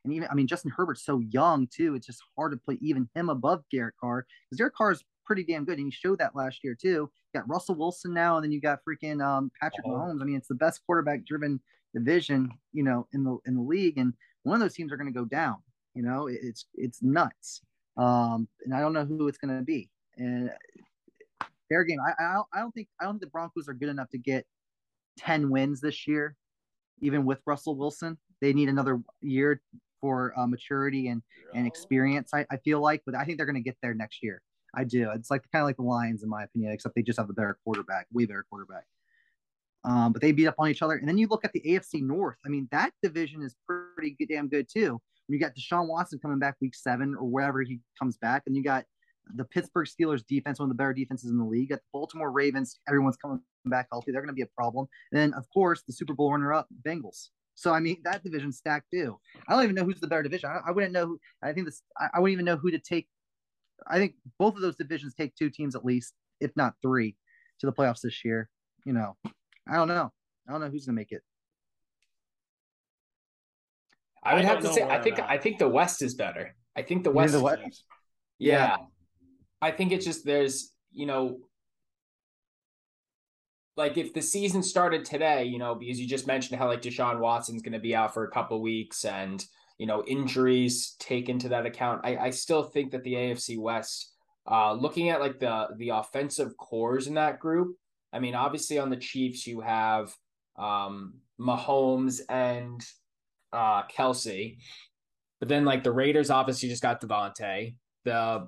C: and even I mean Justin Herbert's so young too. It's just hard to put even him above Derek Carr because Derek Carr is pretty damn good, and he showed that last year too. You got Russell Wilson now, and then you got freaking um, Patrick oh. Mahomes. I mean, it's the best quarterback-driven division, you know, in the in the league, and one of those teams are going to go down. You know, it's it's nuts, um, and I don't know who it's going to be. And fair game. I, I I don't think I don't think the Broncos are good enough to get ten wins this year, even with Russell Wilson. They need another year for uh, maturity and and experience. I, I feel like, but I think they're going to get there next year. I do. It's like kind of like the Lions, in my opinion, except they just have a better quarterback, way better quarterback. Um, but they beat up on each other. And then you look at the AFC North. I mean, that division is pretty good, damn good too. When you got Deshaun Watson coming back week seven or wherever he comes back, and you got the Pittsburgh Steelers defense, one of the better defenses in the league. Got the Baltimore Ravens, everyone's coming back healthy. They're going to be a problem. And then, of course, the Super Bowl runner-up Bengals. So I mean, that division's stacked too. I don't even know who's the better division. I, I wouldn't know. Who, I think this. I, I wouldn't even know who to take. I think both of those divisions take two teams at least, if not three, to the playoffs this year. You know, I don't know. I don't know who's gonna make it.
B: I would I have to say, I think I think the West is better. I think the West. The West? Yeah. yeah. I think it's just there's you know like if the season started today, you know, because you just mentioned how like Deshaun Watson's going to be out for a couple weeks and you know injuries take into that account. I, I still think that the AFC West, uh, looking at like the the offensive cores in that group, I mean, obviously on the Chiefs you have um, Mahomes and uh, Kelce, but then like the Raiders obviously just got Davante. The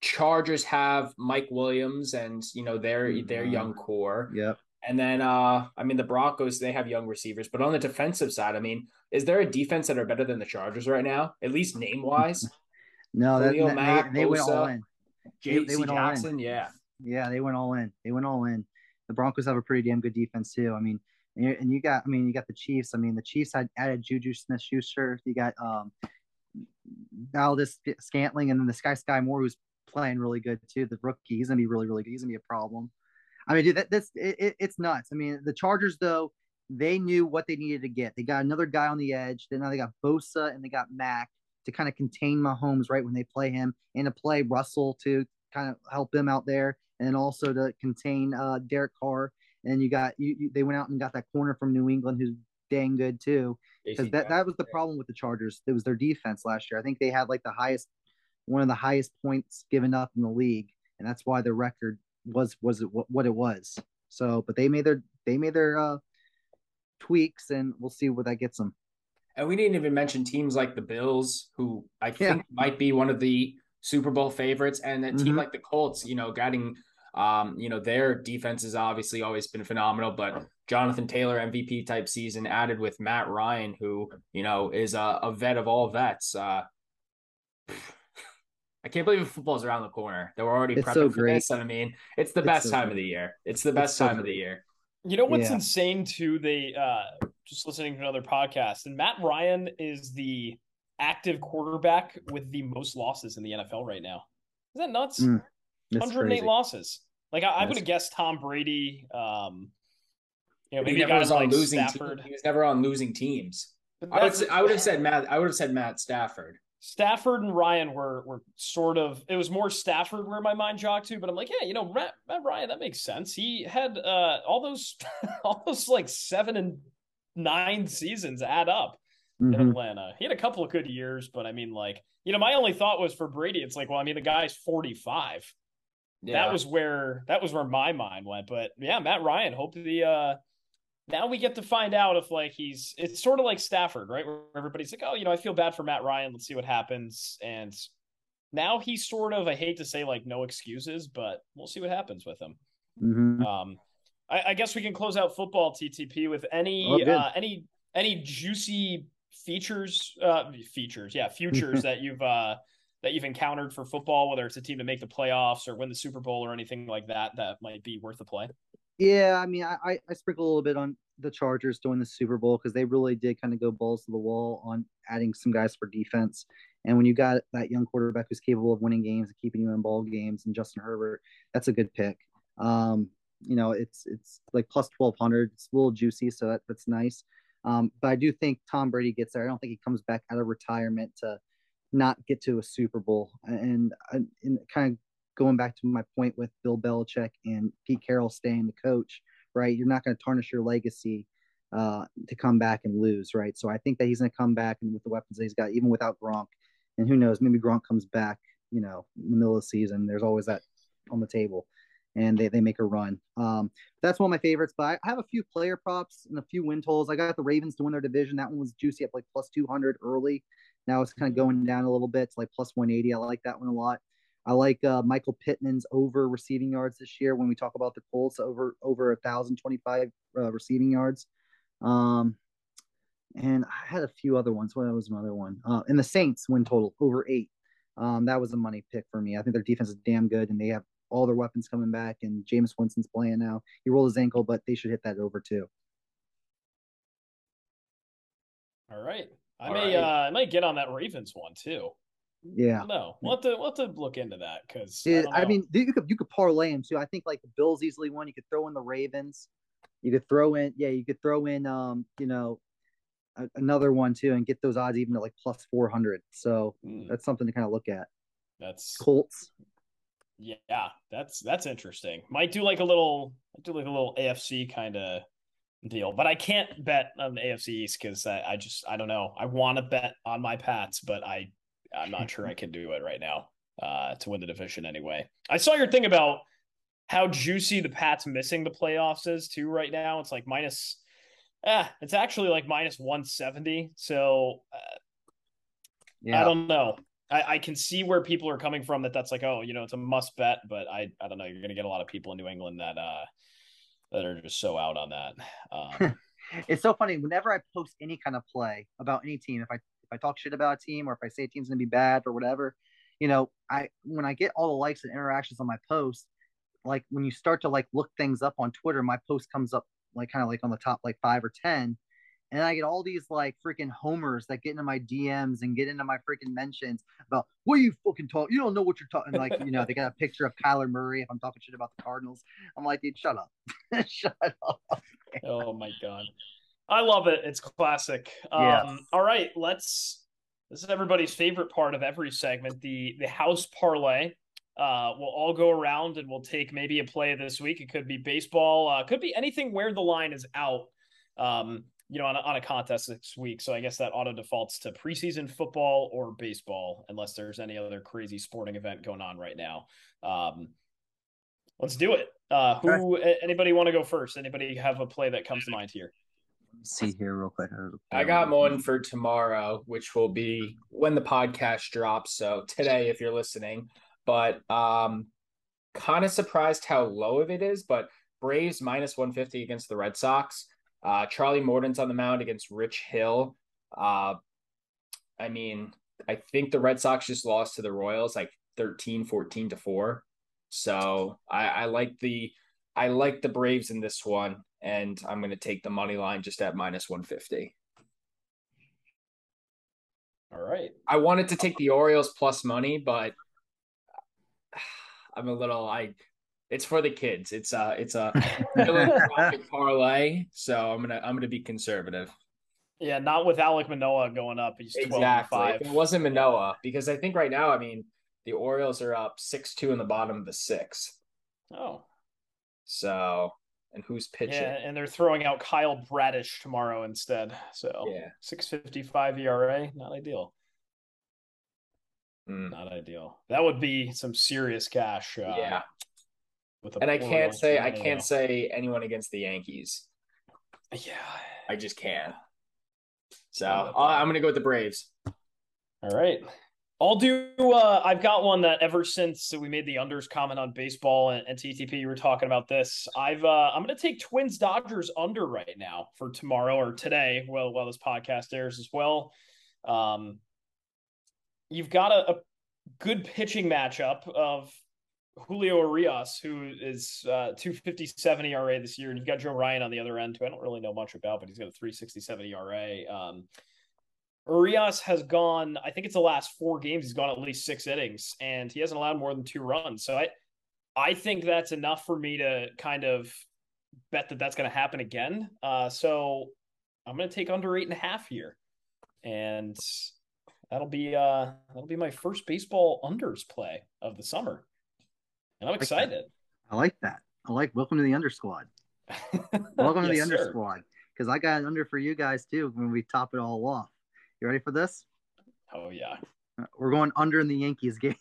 B: Chargers have Mike Williams and you know their mm-hmm. their young core.
C: Yep.
B: And then uh I mean the Broncos they have young receivers, but on the defensive side, I mean, is there a defense that are better than the Chargers right now, at least name wise?
C: no, that, they, they went all in.
B: J- they, went Jackson, all in. yeah.
C: Yeah, they went all in. They went all in. The Broncos have a pretty damn good defense too. I mean, and you, got I mean, you got the Chiefs. I mean, the Chiefs had added Juju Smith Schuster. You got um Valdes Scantling and then this guy Skyy Moore who's playing really good too. The rookie, he's gonna be really, really good. He's gonna be a problem. I mean, dude, that, that's it, it, it's nuts. I mean, the Chargers though, they knew what they needed to get. They got another guy on the edge. Then now they got Bosa and they got Mack to kind of contain Mahomes right when they play him, and to play Russell to kind of help them out there, and also to contain uh, Derek Carr. And you got you, you, they went out and got that corner from New England who's dang good too. Because that, that was the problem with the Chargers. It was their defense last year. I think they had like the highest one of the highest points given up in the league, and that's why the record was was it what it was. So, but they made their they made their uh, tweaks, and we'll see where that gets them.
B: And we didn't even mention teams like the Bills, who I think yeah. might be one of the Super Bowl favorites, and a team mm-hmm. like the Colts, you know, getting um, you know, their defense has obviously always been phenomenal, but Jonathan Taylor MVP type season added with Matt Ryan, who, you know, is a, a vet of all vets. Uh, I can't believe football's around the corner. That we're already it's prepping so for this. I mean, it's the it's best so time great. of the year. It's the best it's time so of the year.
A: You know what's yeah. insane too? They uh just listening to another podcast, and Matt Ryan is the active quarterback with the most losses in the NFL right now. Is that nuts? Mm, 108 crazy. losses. Like I, I would have guessed Tom Brady. Um,
B: you know, maybe he never was on like losing. Stafford. he was never on losing teams. I would, say, I would have said Matt. I would have said Matt Stafford.
A: Stafford and Ryan were were sort of it was more Stafford where my mind jogged to, but I'm like, yeah, you know, Matt, Matt Ryan, that makes sense. He had uh all those all those like seven and nine seasons add up mm-hmm. in Atlanta. He had a couple of good years, but I mean, like, you know, my only thought was for Brady, it's like, well, I mean, the guy's 45. Yeah. That was where that was where my mind went. But yeah, Matt Ryan, hope the uh now we get to find out if like he's it's sort of like Stafford, right? Where everybody's like, oh, you know, I feel bad for Matt Ryan. Let's see what happens. And now he's sort of I hate to say like no excuses, but we'll see what happens with him. Mm-hmm. Um, I, I, guess we can close out football TTP with any oh, uh, any any juicy features uh features yeah futures that you've uh that you've encountered for football whether it's a team to make the playoffs or win the super bowl or anything like that that might be worth a play
C: Yeah, I mean, I I sprinkle a little bit on the Chargers during the Super Bowl because they really did kind of go balls to the wall on adding some guys for defense. And when you got that young quarterback who's capable of winning games and keeping you in ball games, and Justin Herbert, that's a good pick. Um, you know, it's it's like plus twelve hundred. It's a little juicy, so that, that's nice. Um, but I do think Tom Brady gets there. I don't think he comes back out of retirement to not get to a Super Bowl. And, and, and kind of going back to my point with Bill Belichick and Pete Carroll staying the coach, right? You're not going to tarnish your legacy uh, to come back and lose, right? So I think that he's going to come back and with the weapons that he's got, even without Gronk. And who knows, maybe Gronk comes back, you know, in the middle of the season. There's always that on the table and they, they make a run. Um, that's one of my favorites, but I have a few player props and a few win totals. I got the Ravens to win their division. That one was juicy at like plus 200 early. Now it's kind of going down a little bit. It's like plus 180. I like that one a lot. I like uh, Michael Pittman's over receiving yards this year. When we talk about the Colts, over over a thousand twenty five uh, receiving yards. Um, and I had a few other ones. What was another one? Uh, and the Saints win total over eight. Um, that was a money pick for me. I think their defense is damn good, and they have all their weapons coming back. And Jameis Winston's playing now. He rolled his ankle, but they should hit that over too.
A: All right, I all may right. uh, I might get on that Ravens one too.
C: Yeah.
A: No, we'll have to we'll have to look into that because
C: I, I, mean you could you could parlay them too. I think like the Bills easily won. You could throw in the Ravens. You could throw in yeah. You could throw in um you know a, another one too and get those odds even to like plus four hundred. So mm. that's something to kind of look at.
A: That's
C: Colts.
A: Yeah, that's that's interesting. Might do like a little do like a little AFC kind of deal, but I can't bet on the AFC East because I, I just I don't know. I want to bet on my Pats, but I I'm not sure I can do it right now uh, to win the division anyway. I saw your thing about how juicy the Pats missing the playoffs is too right now. It's like minus, ah, it's actually like minus 170. So uh, yeah. I don't know. I, I can see where people are coming from that that's like, oh, you know, it's a must bet, but I, I don't know. You're going to get a lot of people in New England that, uh, that are just so out on that. Um,
C: it's so funny. Whenever I post any kind of play about any team, if I if I talk shit about a team or if I say a team's gonna be bad or whatever, you know, I when I get all the likes and interactions on my post, like when you start to like look things up on Twitter, my post comes up like kind of like on the top like five or ten. And I get all these like freaking homers that get into my DMs and get into my freaking mentions about what you fucking talk. You don't know what you're talking. Like, you know, they got a picture of Kyler Murray if I'm talking shit about the Cardinals. I'm like, dude, shut up. shut up.
A: oh my God. I love it. It's classic. Um, All right, let's. This is everybody's favorite part of every segment the the house parlay. Uh, we'll all go around and we'll take maybe a play this week. It could be baseball, uh, could be anything where the line is out. Um, you know, on a, on a contest this week. So I guess that auto defaults to preseason football or baseball, unless there's any other crazy sporting event going on right now. Um, let's do it. Uh, who? Anybody want to go first? Anybody have a play that comes to mind here?
C: see here real quick.
B: I got one for tomorrow, which will be when the podcast drops. So today, if you're listening, but um, kind of surprised how low of it is. But Braves minus 150 against the Red Sox. Uh, Charlie Morton's on the mound against Rich Hill. Uh, I mean, I think the Red Sox just lost to the Royals like 13, 14 to four. So I, I like the I like the Braves in this one and I'm going to take the money line just at minus 150.
A: All right.
B: I wanted to take the Orioles plus money, but I'm a little I it's for the kids. It's a it's a philanthropic parlay, so I'm gonna I'm gonna be conservative.
A: Yeah, not with Alek Manoah going up. He's exactly.
B: If it wasn't Manoah, because I think right now, I mean, the Orioles are up six two in the bottom of the six.
A: Oh,
B: so and who's pitching. Yeah,
A: and they're throwing out Kyle Bradish tomorrow instead. So
B: yeah,
A: six fifty five ERA, not ideal. Mm. Not ideal. That would be some serious cash.
B: Uh, yeah. And I can't say I can't say anyone against the Yankees.
A: Yeah,
B: I just can't. So I'm gonna go with the Braves.
A: All right. I'll do. Uh, I've got one that ever since we made the unders comment on baseball and, and TTP, you were talking about this. I've. Uh, I'm going to take Twins Dodgers under right now for tomorrow or today. Well, while this podcast airs as well. Um, you've got a, a good pitching matchup of Julio Urias, who is uh, 257 ERA this year, and you've got Joe Ryan on the other end, who I don't really know much about, but he's got a 367 ERA. Um, Urias has gone, I think it's the last four games, he's gone at least six innings, and he hasn't allowed more than two runs. So I, I think that's enough for me to kind of bet that that's going to happen again. Uh, so I'm going to take under eight and a half here, and that'll be uh that'll be my first baseball unders play of the summer, and I'm excited.
C: I like that. I like welcome to the under squad. welcome yes, to the under sir. squad because I got an under for you guys too when we top it all off. You ready for this?
A: Oh yeah.
C: Uh, we're going under in the Yankees game.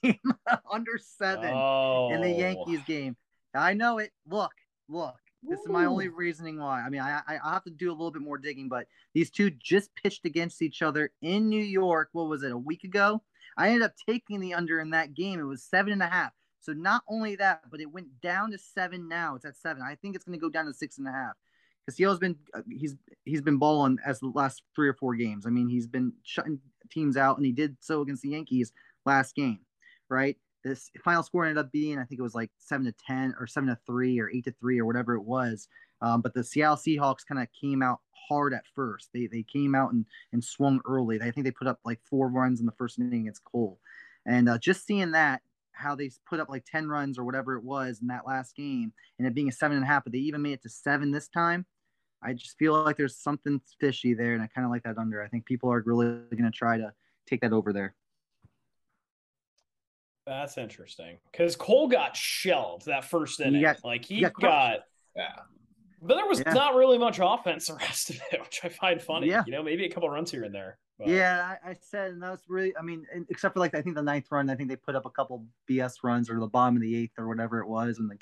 C: under seven oh. in the oh. Yankees game. I know it. Look, look. This is my only reasoning why. I mean, I, I I have to do a little bit more digging, but these two just pitched against each other in New York. What was it? A week ago. I ended up taking the under in that game. It was seven and a half. So not only that, but it went down to seven. Now it's at seven. I think it's going to go down to six and a half. Castillo's been uh, he's he's been balling as the last three or four games. I mean, he's been shutting teams out, and he did so against the Yankees last game, right? This final score ended up being, I think it was like seven to ten or seven to three or eight to three or whatever it was. Um, but the Seattle Seahawks kind of came out hard at first. They they came out and and swung early. I think they put up like four runs in the first inning against Cole, and uh, just seeing that how they put up like 10 runs or whatever it was in that last game and it being a seven and a half, but they even made it to seven this time. I just feel like there's something fishy there, and I kind of like that under. I think people are really going to try to take that over there.
A: That's interesting because Cole got shelled that first inning. He got, like he, he got, got, yeah. But there was yeah. not really much offense the rest of it, which I find funny. Yeah. You know, maybe a couple runs here and there.
C: But. Yeah, I, I, said, and that was really, I mean, except for like, I think the ninth run, I think they put up a couple BS runs or the bottom of the eighth or whatever it was. And like,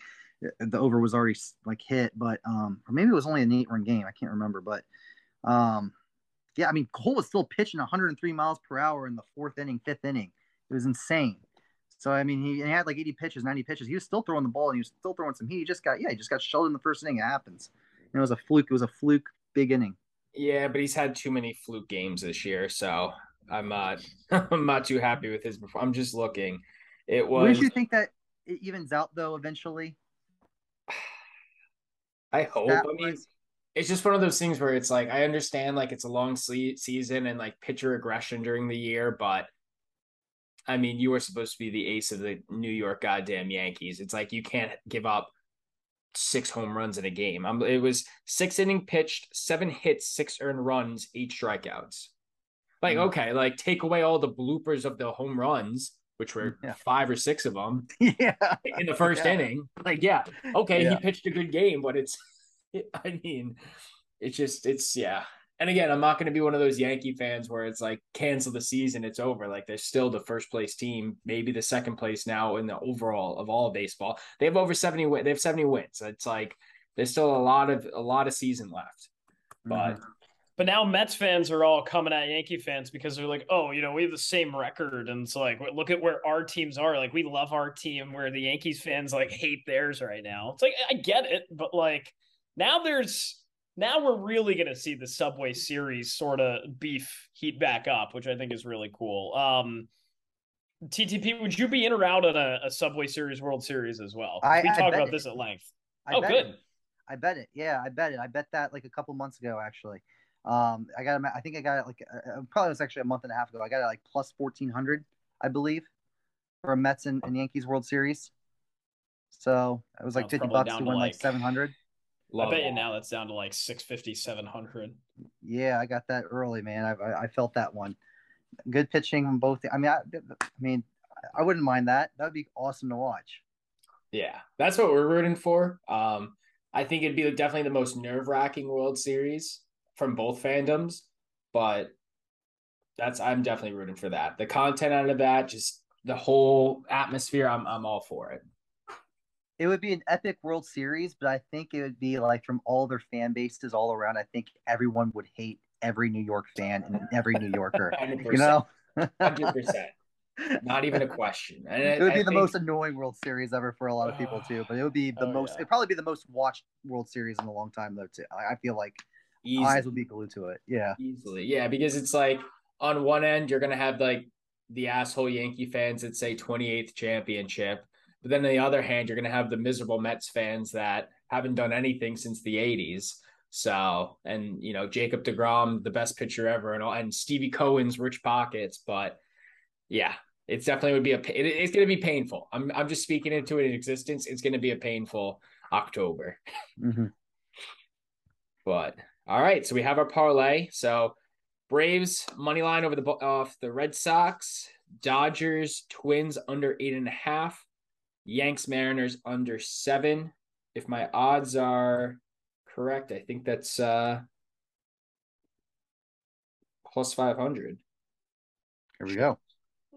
C: the over was already like hit, but um, or maybe it was only an eight run game. I can't remember, but um, yeah, I mean Cole was still pitching 103 miles per hour in the fourth inning, fifth inning. It was insane. So I mean, he, he had like 80 pitches, 90 pitches. He was still throwing the ball and he was still throwing some heat. He just got yeah, he just got shelled in the first inning. It happens. it was a fluke. It was a fluke big inning.
B: Yeah, but he's had too many fluke games this year, so I'm not I'm not too happy with his. Performance. I'm just looking. It was.
C: Wouldn't you think that it evens out though eventually?
B: I hope. That I mean, was... it's just one of those things where it's like I understand like it's a long season and like pitcher aggression during the year, but I mean, you were supposed to be the ace of the New York goddamn Yankees. It's like you can't give up six home runs in a game. I'm, it was six inning pitched, seven hits, six earned runs, eight strikeouts. Like, mm-hmm. okay, like take away all the bloopers of the home runs which were yeah. five or six of them
C: yeah.
B: in the first yeah. inning. Like, yeah, okay, yeah. he pitched a good game, but it's, I mean, it's just, it's, yeah. And again, I'm not going to be one of those Yankee fans where it's like cancel the season, it's over. Like they're still the first place team, maybe the second place now in the overall of all of baseball. They have over 70 wins. they have 70 wins. It's like there's still a lot of a lot of season left. But mm-hmm.
A: But now Mets fans are all coming at Yankee fans because they're like, oh, you know, we have the same record. And it's like, look at where our teams are. Like, we love our team, where the Yankees fans like hate theirs right now. It's like, I get it. But like, now there's, now we're really going to see the subway series sort of beef heat back up which i think is really cool. Um ttp would you be in or out on a, a subway series world series as well?
C: I,
A: we I talk about
C: it.
A: this at length.
C: I oh good. it. i bet it. Yeah i bet it. I bet that like a couple months ago actually. Um i got i think i got it like uh, uh probably was actually a month and a half ago. I got it like plus 1400 i believe for a mets and, and yankees world series. So it was like 50 bucks to win like, like 700 Love
A: I bet you now that's down to like 650, 700.
C: Yeah, I got that early, man. I, I, I felt that one. Good pitching on both. I mean, I, I mean, I wouldn't mind that. That would be awesome to watch.
B: Yeah, that's what we're rooting for. Um, I think it'd be definitely the most nerve wracking World Series from both fandoms, but that's I'm definitely rooting for that. The content out of that, just the whole atmosphere, I'm I'm all for it.
C: It would be an epic World Series, but I think it would be like from all their fan bases all around. I think everyone would hate every New York fan and every New Yorker. you know,
B: hundred percent. Not even a question. And
C: it would be I the think... most annoying World Series ever for a lot of people too. But it would be the oh, most. Yeah. It'd probably be the most watched World Series in a long time though too. I feel like Easily. Eyes will be glued to it. Yeah.
B: Easily. Yeah. Because it's like on one end, you're going to have like the asshole Yankee fans that say 28th championship. But then on the other hand, you're going to have the miserable Mets fans that haven't done anything since the 80s. So, and you know, Jacob DeGrom, the best pitcher ever, and all, and Stevie Cohen's rich pockets. But yeah, it's definitely would be a. It, it's going to be painful. I'm I'm just speaking into it in existence. It's going to be a painful October.
C: Mm-hmm.
B: But all right, so we have our parlay. So Braves money line over the off the Red Sox, Dodgers, Twins under eight and a half, Yanks, Mariners under seven. If my odds are correct, I think that's uh plus five hundred.
C: Here we go.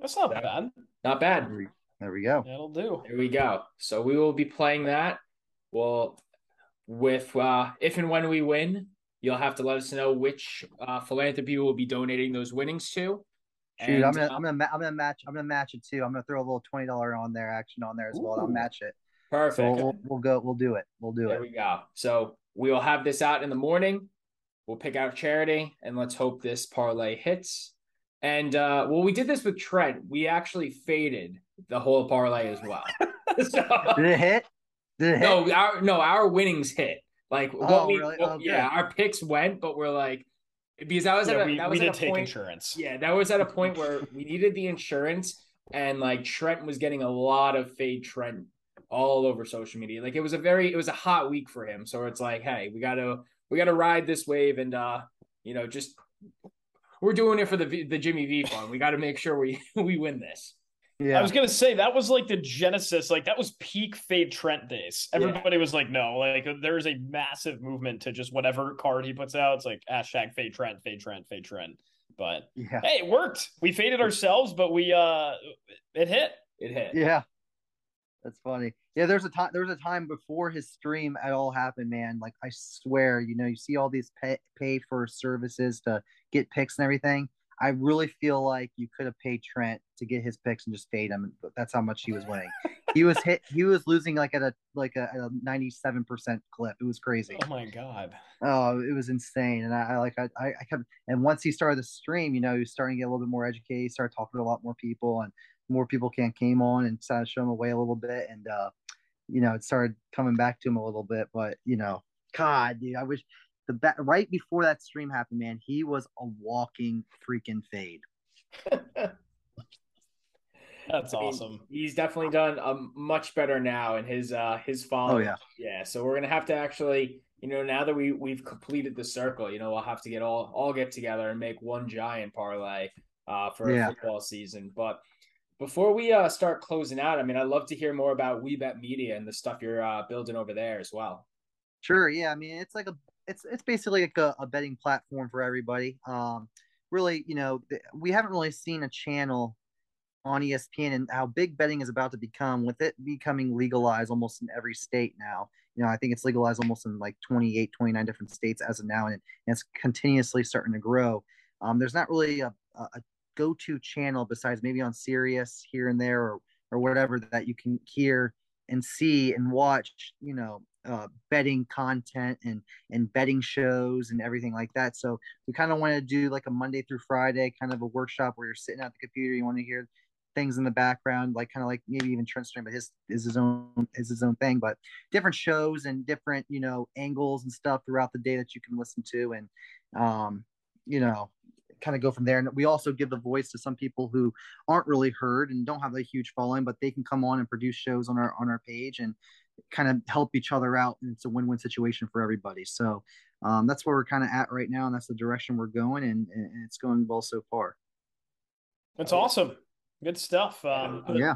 A: That's not bad.
B: Not bad.
C: There we, there we go.
A: That'll do.
B: There we go. So we will be playing that. Well, with uh if and when we win, you'll have to let us know which uh philanthropy we'll be donating those winnings to.
C: Shoot,
B: And,
C: I'm gonna,
B: uh,
C: I'm gonna, I'm gonna match, I'm gonna match it too. I'm gonna throw a little twenty dollar on there, action on there as well. I'll match it.
B: perfect.
C: So we'll, we'll go, we'll do it. We'll do
B: There
C: it.
B: There we go. So we will have this out in the morning. We'll pick out charity and let's hope this parlay hits. And uh well, we did this with Trent. We actually faded the whole parlay as well. so,
C: Did it hit? Did it hit?
B: no, our no, our winnings hit. Like what
C: Oh,
B: we
C: really?
B: what-
C: Oh,
B: yeah, our picks went, but we're like because that was
A: Yeah,
B: at a,
A: we,
B: that
A: we
B: was at a
A: take
B: point,
A: insurance.
B: Yeah, that was at a point where we needed the insurance, and like Trent was getting a lot of fade Trent all over social media. Like it was a very, it was a hot week for him. So it's like, hey, we gotta, we gotta ride this wave, and uh, you know, just we're doing it for the the Jimmy V fund. We got to make sure we we win this.
C: Yeah.
A: I was gonna say that was like the genesis, like that was peak Fade Trent days.
B: Yeah.
A: Everybody was like, no, like there's a massive movement to just whatever card he puts out. It's like hashtag Fade Trent, Fade Trent, Fade Trent. But
C: yeah.
A: hey, it worked. We faded ourselves, but we uh it hit.
B: It hit.
C: Yeah. That's funny. Yeah, there's a time there was a time before his stream at all happened, man. Like I swear, you know, you see all these pay pay for services to get picks and everything. I really feel like you could have paid Trent to get his picks and just fade him. That's how much he was winning. he was hit. He was losing like at a like a, a 97% clip. It was crazy.
A: Oh my god.
C: Oh, it was insane. And I, I like I, I I kept and once he started the stream, you know, he was starting to get a little bit more educated, he started talking to a lot more people and more people can came on and started showing him away a little bit. And uh, you know, it started coming back to him a little bit. But you know, God, dude, I wish the ba- right before that stream happened, man, he was a walking freaking fade.
A: That's
B: I mean,
A: awesome.
B: He's definitely done um, much better now in his uh his follow.
C: Oh yeah.
B: Yeah, so we're gonna have to actually, you know, now that we we've completed the circle, you know, we'll have to get all all get together and make one giant parlay uh for
C: Yeah.
B: a football season. But before we uh start closing out, I mean, I'd love to hear more about WeBet Media and the stuff you're uh building over there as well.
C: Sure. Yeah. I mean, it's like a, it's it's basically like a, a betting platform for everybody. Um, really, you know, we haven't really seen a channel on ESPN and how big betting is about to become with it becoming legalized almost in every state now. You know, I think it's legalized almost in like 28, 29 different states as of now, and, it, and it's continuously starting to grow. Um, there's not really a, a, a go-to channel besides maybe on Sirius here and there or or whatever that you can hear and see and watch. You know, uh, betting content and and betting shows and everything like that. So we kind of want to do like a Monday through Friday kind of a workshop where you're sitting at the computer, you want to hear things in the background, like kind of like maybe even Trent stream, but his is his own is his own thing. But different shows and different you know angles and stuff throughout the day that you can listen to and um, you know kind of go from there. And we also give the voice to some people who aren't really heard and don't have a huge following, but they can come on and produce shows on our on our page and kind of help each other out. And it's a win win situation for everybody. So um, that's where we're kind of at right now, and that's the direction we're going, and, and it's going well so far.
A: That's awesome. Good stuff. Um
C: Yeah.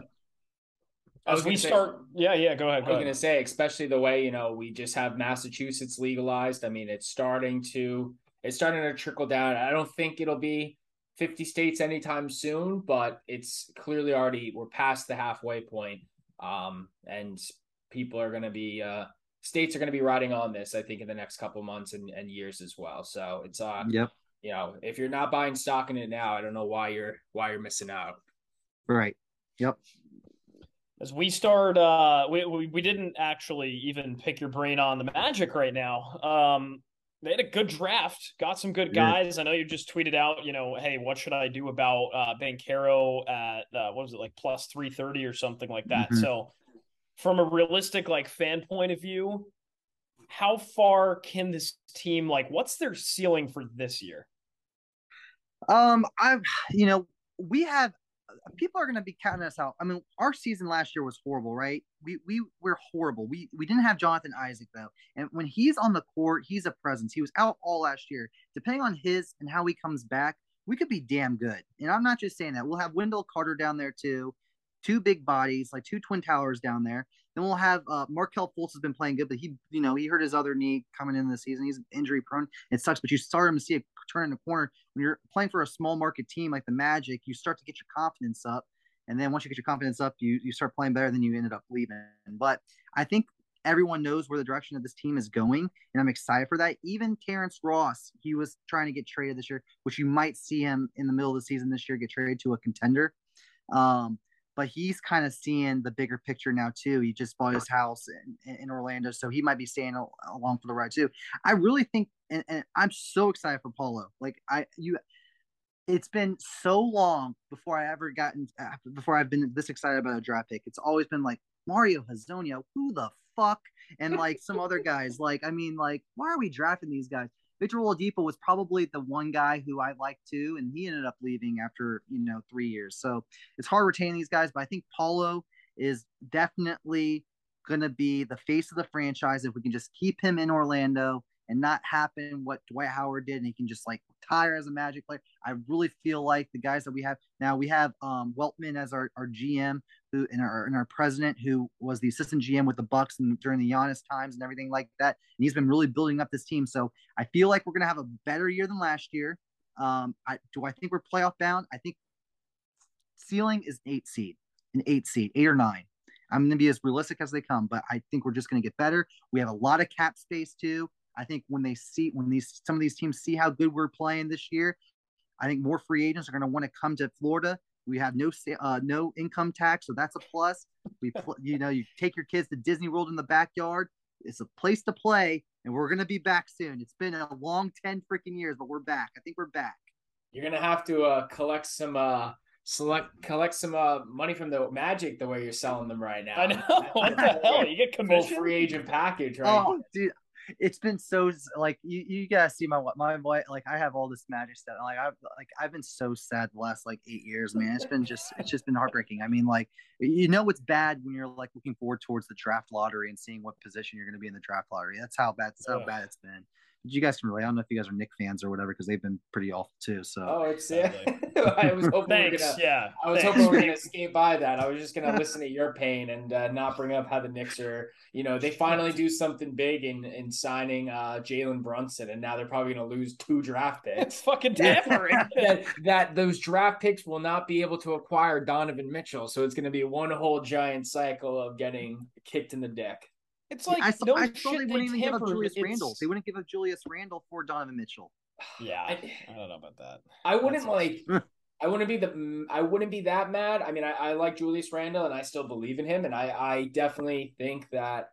A: As we
B: say-
A: start yeah, yeah, go ahead.
B: I
A: Go
B: was
A: ahead.
B: gonna say, especially the way you know we just have Massachusetts legalized. I mean, it's starting to it's starting to trickle down. I don't think it'll be 50 states anytime soon, but it's clearly already we're past the halfway point. Um, and people are gonna be uh states are gonna be riding on this, I think, in the next couple months and, and years as well. So it's uh
C: Yep.
B: you know, if you're not buying stock in it now, I don't know why you're why you're missing out.
C: Right. Yep.
A: as we start uh we, we we didn't actually even pick your brain on the magic right now um they had a good draft got some good
C: Yeah.
A: guys i know you just tweeted out you know hey what should i do about uh Banchero at uh, what was it like plus 330 or something like that
C: Mhm.
A: so from a realistic like fan point of view, how far can this team like what's their ceiling for this year?
C: Um, I've you know we have people are going to be counting us out. I mean, our season last year was horrible, right? We we were horrible. We we didn't have Jonathan Isaac though, and when he's on the court, he's a presence. He was out all last year. Depending on his and how he comes back, we could be damn good. And I'm not just saying that. We'll have Wendell Carter down there too, two big bodies, like two twin towers down there. Then we'll have uh, Markelle Fultz has been playing good, but he, you know, he hurt his other knee coming in the season. He's injury prone. It sucks, but you start him to see a turn in the corner when you're playing for a small market team like the Magic. You start to get your confidence up, and then once you get your confidence up, you you start playing better. than you ended up leaving. But I think everyone knows where the direction of this team is going, and I'm excited for that. Even Terrence Ross, he was trying to get traded this year, which you might see him in the middle of the season this year get traded to a contender. Um, but he's kind of seeing the bigger picture now too. He just bought his house in, in Orlando, so he might be staying along for the ride too. I really think, and, and I'm so excited for Paolo. Like I, you, it's been so long before I ever gotten uh, before I've been this excited about a draft pick. It's always been like Mario Hezonja, who the fuck, and like some other guys. Like I mean, like why are we drafting these guys? Victor Oladipo was probably the one guy who I liked too, and he ended up leaving after you know three years. So it's hard retaining these guys, but I think Paolo is definitely going to be the face of the franchise if we can just keep him in Orlando and not happen what Dwight Howard did, and he can just like retire as a Magic player. I really feel like the guys that we have now, we have um, Weltman as our, our GM, who and our our president, who was the assistant GM with the Bucks and during the Giannis times and everything like that. And he's been really building up this team. So I feel like we're gonna have a better year than last year. Um, I do I think we're playoff bound. I think ceiling is eight seed, an eight seed, eight or nine. I'm to be as realistic as they come, but I think we're just to get better. We have a lot of cap space too. I think when they see when these some of these teams see how good we're playing this year, I think more free agents are going to want to come to Florida. We have no uh, no income tax, so that's a plus. We you know you take your kids to Disney World in the backyard. It's a place to play, and we're going to be back soon. It's been a long ten freaking years, but we're back. I think we're back.
B: You're gonna have to uh, collect some uh, select collect some uh, money from the Magic the way you're selling them right now.
A: I know. what the hell? You get commission
B: free agent package, right?
C: Oh, dude, it's been so like you you gotta see my my boy like I have all this magic stuff like I've like I've been so sad the last like eight years man. It's been just it's just been heartbreaking. I mean like you know it's bad when you're like looking forward towards the draft lottery and seeing what position you're going to be in the draft lottery? That's how bad that's how bad it's been you guys can relate. I don't know if you guys are Knick fans or whatever because they've been pretty awful too. So
B: oh, it's yeah. I was hoping
A: Thanks.
B: we are gonna,
A: yeah.
B: I was
A: Thanks.
B: hoping we are gonna skate by that. I was just gonna listen to your pain and uh, not bring up how the Knicks are. You know, they finally do something big in in signing uh, Jalen Brunson, and now they're probably gonna lose two draft picks.
A: It's fucking tampering.
B: that that those draft picks will not be able to acquire Donovan Mitchell, so it's gonna be one whole giant cycle of getting kicked in the dick.
A: It's like
C: I saw,
A: no
C: I
A: shit
C: they
A: they
C: wouldn't even give up. Julius
A: It's-
C: Randle. They wouldn't give up Julius Randle for Donovan Mitchell.
A: Yeah,
B: I-
A: I don't know about that.
B: I wouldn't
A: That's
B: like. I wouldn't be the. I wouldn't be that mad. I mean, I, I like Julius Randle, and I still believe in him, and I I definitely think that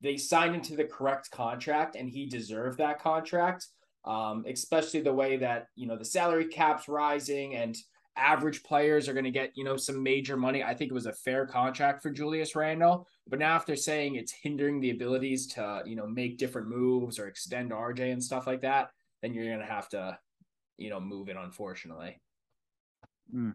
B: they signed into the correct contract, and he deserved that contract. Um, especially the way that you know the salary cap's rising, and average players are going to get you know some major money. I think it was a fair contract for Julius Randle, but now if they're saying it's hindering the abilities to you know make different moves or extend RJ and stuff like that, then you're going to have to you know move it. Unfortunately.
C: Mm.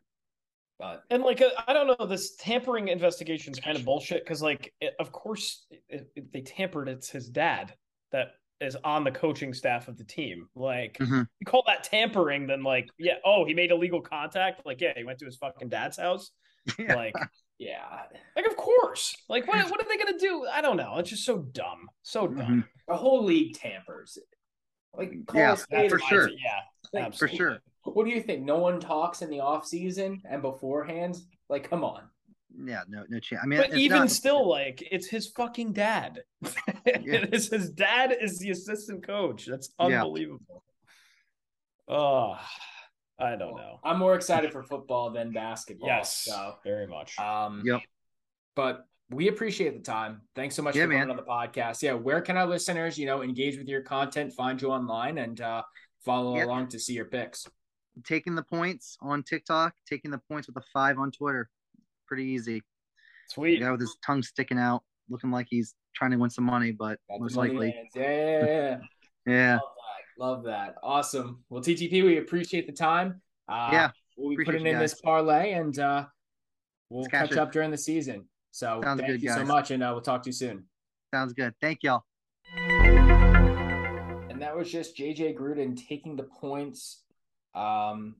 B: But
A: And like, uh, I don't know, this tampering investigation is kind of bullshit because, like, it, of course, it, it- they tampered. It's his dad that is on the coaching staff of the team. Like,
C: Mhm.
A: you call that tampering, then like, yeah, oh, he made illegal contact. Like, yeah, he went to his fucking dad's house.
C: Yeah.
A: Like,
B: yeah,
A: like of course. Like, what what are they gonna do? I don't know. It's just so dumb, so
C: Mm-hmm.
A: dumb.
B: the whole league tampers. Like call
C: Yeah,
B: a
C: for sure.
B: spade.
A: Yeah,
B: Like,
A: absolutely.
C: sure.
B: What do you think? No one talks in the off season and beforehand. Like, come on.
C: Yeah, no, no chance. I mean,
A: But
C: it's
A: even
C: not-
A: still, like it's his fucking dad. it is his dad is the assistant coach. That's
C: Yeah.
A: unbelievable. Oh, I don't know.
B: I'm more excited for football than basketball.
A: Yes,
B: So,
A: very much.
B: um,
C: Yep.
B: But we appreciate the time. Thanks so much
C: Yeah,
B: for coming
C: man.
B: on the podcast. Yeah, where can our listeners, you know, engage with your content, find you online, and uh, follow
C: Yep.
B: along to see your picks?
C: taking the points on TikTok, taking the points with a five on Twitter. Pretty easy.
A: Sweet.
C: The guy with his tongue sticking out, looking like he's trying to win some money, but
B: Got
C: most likely.
B: Yeah, yeah, yeah, yeah. Love that. Love that. Awesome. Well, TTP, we appreciate the time. Uh,
C: Yeah,
B: We'll be putting in
C: guys.
B: this parlay and uh, we'll catch up during the season. So
C: Sounds
B: thank
C: good,
B: you so much, and uh, we'll talk to you soon.
C: Sounds good. Thank y'all.
B: And that was just JJ Gruden taking the points. Um,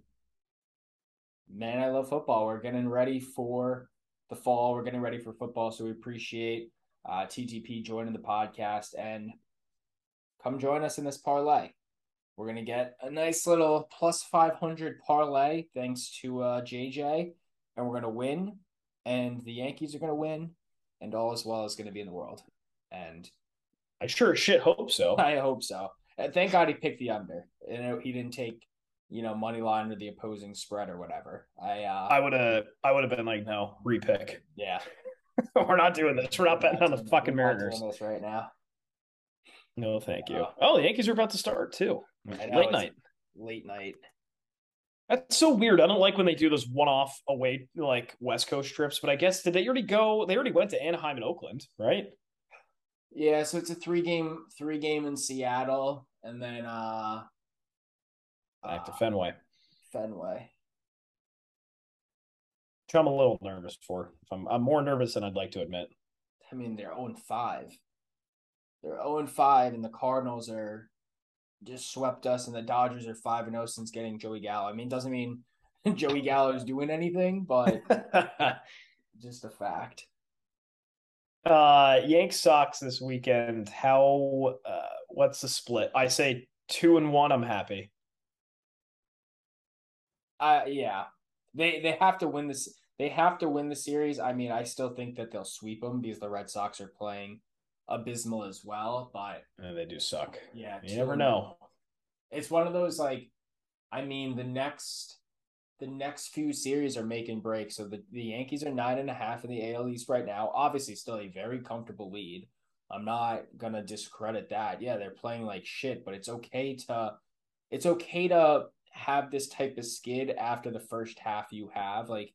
B: man, I love football. We're getting ready for the fall. We're getting ready for football, so we appreciate uh, TTP joining the podcast and come join us in this parlay. We're gonna get a nice little plus five hundred parlay thanks to uh, JJ, and we're gonna win. And the Yankees are gonna win, and all as well is gonna be in the world. And
A: I sure shit hope so.
B: I hope so. And thank God he picked the under. And he didn't take, you know, money line or the opposing spread or whatever. I uh
A: I would have I would have been like, no, repick.
B: yeah.
A: We're not doing this. We're not betting on the fucking Mariners.
B: doing this right now.
A: No, thank you.
B: Uh,
A: Oh, the Yankees are about to start too.
B: Know,
A: Late night.
B: Late night.
A: That's so weird. I don't like when they do those one-off away like West Coast trips. But I guess did they already go? They already went to Anaheim and Oakland, right?
B: Yeah, so it's a three game three game in Seattle and then uh
A: Back to
B: uh,
A: Fenway,
B: Fenway.
A: Which I'm a little nervous for. I'm, I'm more nervous than I'd like to admit.
B: I mean they're 0 5. They're 0 5 and the Cardinals are just swept us and the Dodgers are 5 and 0 since getting Joey Gallo. I mean doesn't mean Joey Gallo is doing anything, but just a fact.
A: uh Yanks Sox this weekend. How? Uh, what's the split? I say two and one. I'm happy.
B: Uh yeah. They they have to win this they have to win the series. I mean, I still think that they'll sweep them because the Red Sox are playing abysmal as well, but
A: And they do suck.
B: yeah,
A: You never know.
B: It's one of those like I mean, the next the next few series are making breaks. So the, the Yankees are nine and a half in the AL East right now. Obviously still a very comfortable lead. I'm not gonna discredit that. Yeah, they're playing like shit, but it's okay to it's okay to have this type of skid after the first half you have. Like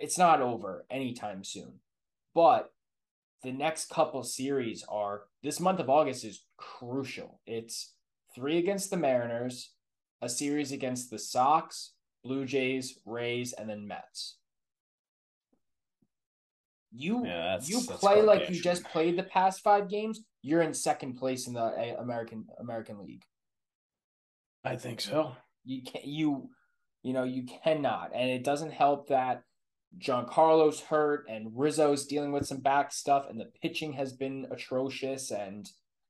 B: it's not over anytime soon. But the next couple series are this month of August is crucial. It's three against the Mariners, a series against the Sox, Blue Jays, Rays, and then Mets. You
A: Yeah, that's-
B: you
A: that's
B: play like you just played the past five games, you're in second place in the uh, American American League.
A: I think so.
B: You can you you know you cannot, and it doesn't help that Giancarlo's hurt and Rizzo's dealing with some back stuff, and the pitching has been atrocious, and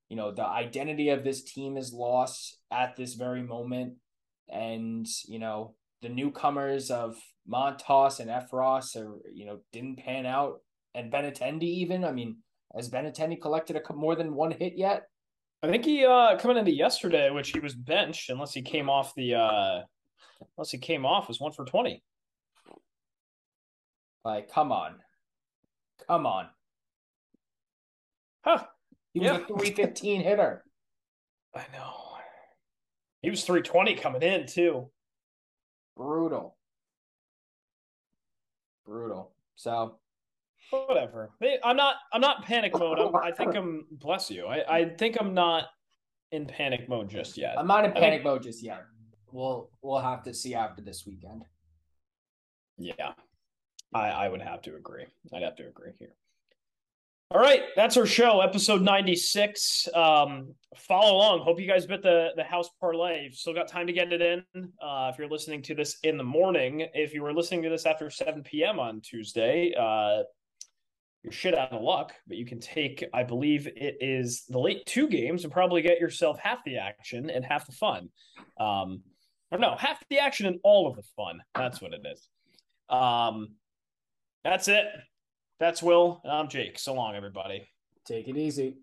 B: you know the identity of this team is lost at this very moment, and you know the newcomers of Montas and Effross are you know didn't pan out, and Benintendi even. I mean, has Benintendi collected a more than one hit yet?
A: I think he uh coming into yesterday, which he was benched unless he came off the uh unless he came off was one for twenty.
B: Like, come on, come on.
A: Huh.
B: He was
A: Yeah.
B: a 315 hitter.
A: I know. He was three twenty coming in too.
B: Brutal. Brutal. So,
A: Whatever. I'm not I'm not panic mode. I'm, I think I'm bless you. I, I think I'm not in panic mode just yet.
B: I'm not in panic mode just yet. We'll we'll have to see after this weekend.
A: Yeah. I, I would have to agree. I'd have to agree here. All right, that's our show, episode 96. Um, follow along. Hope you guys bet the, the house parlay. You've still got time to get it in. Uh, if you're listening to this in the morning, if you were listening to this after 7 p.m. on Tuesday, uh, you're shit out of luck, but you can take, I believe it is the late two games and probably get yourself half the action and half the fun. Um, or no, half the action and all of the fun. That's what it is. Um, that's it. That's Will, and I'm Jake. So long, everybody.
B: Take it easy.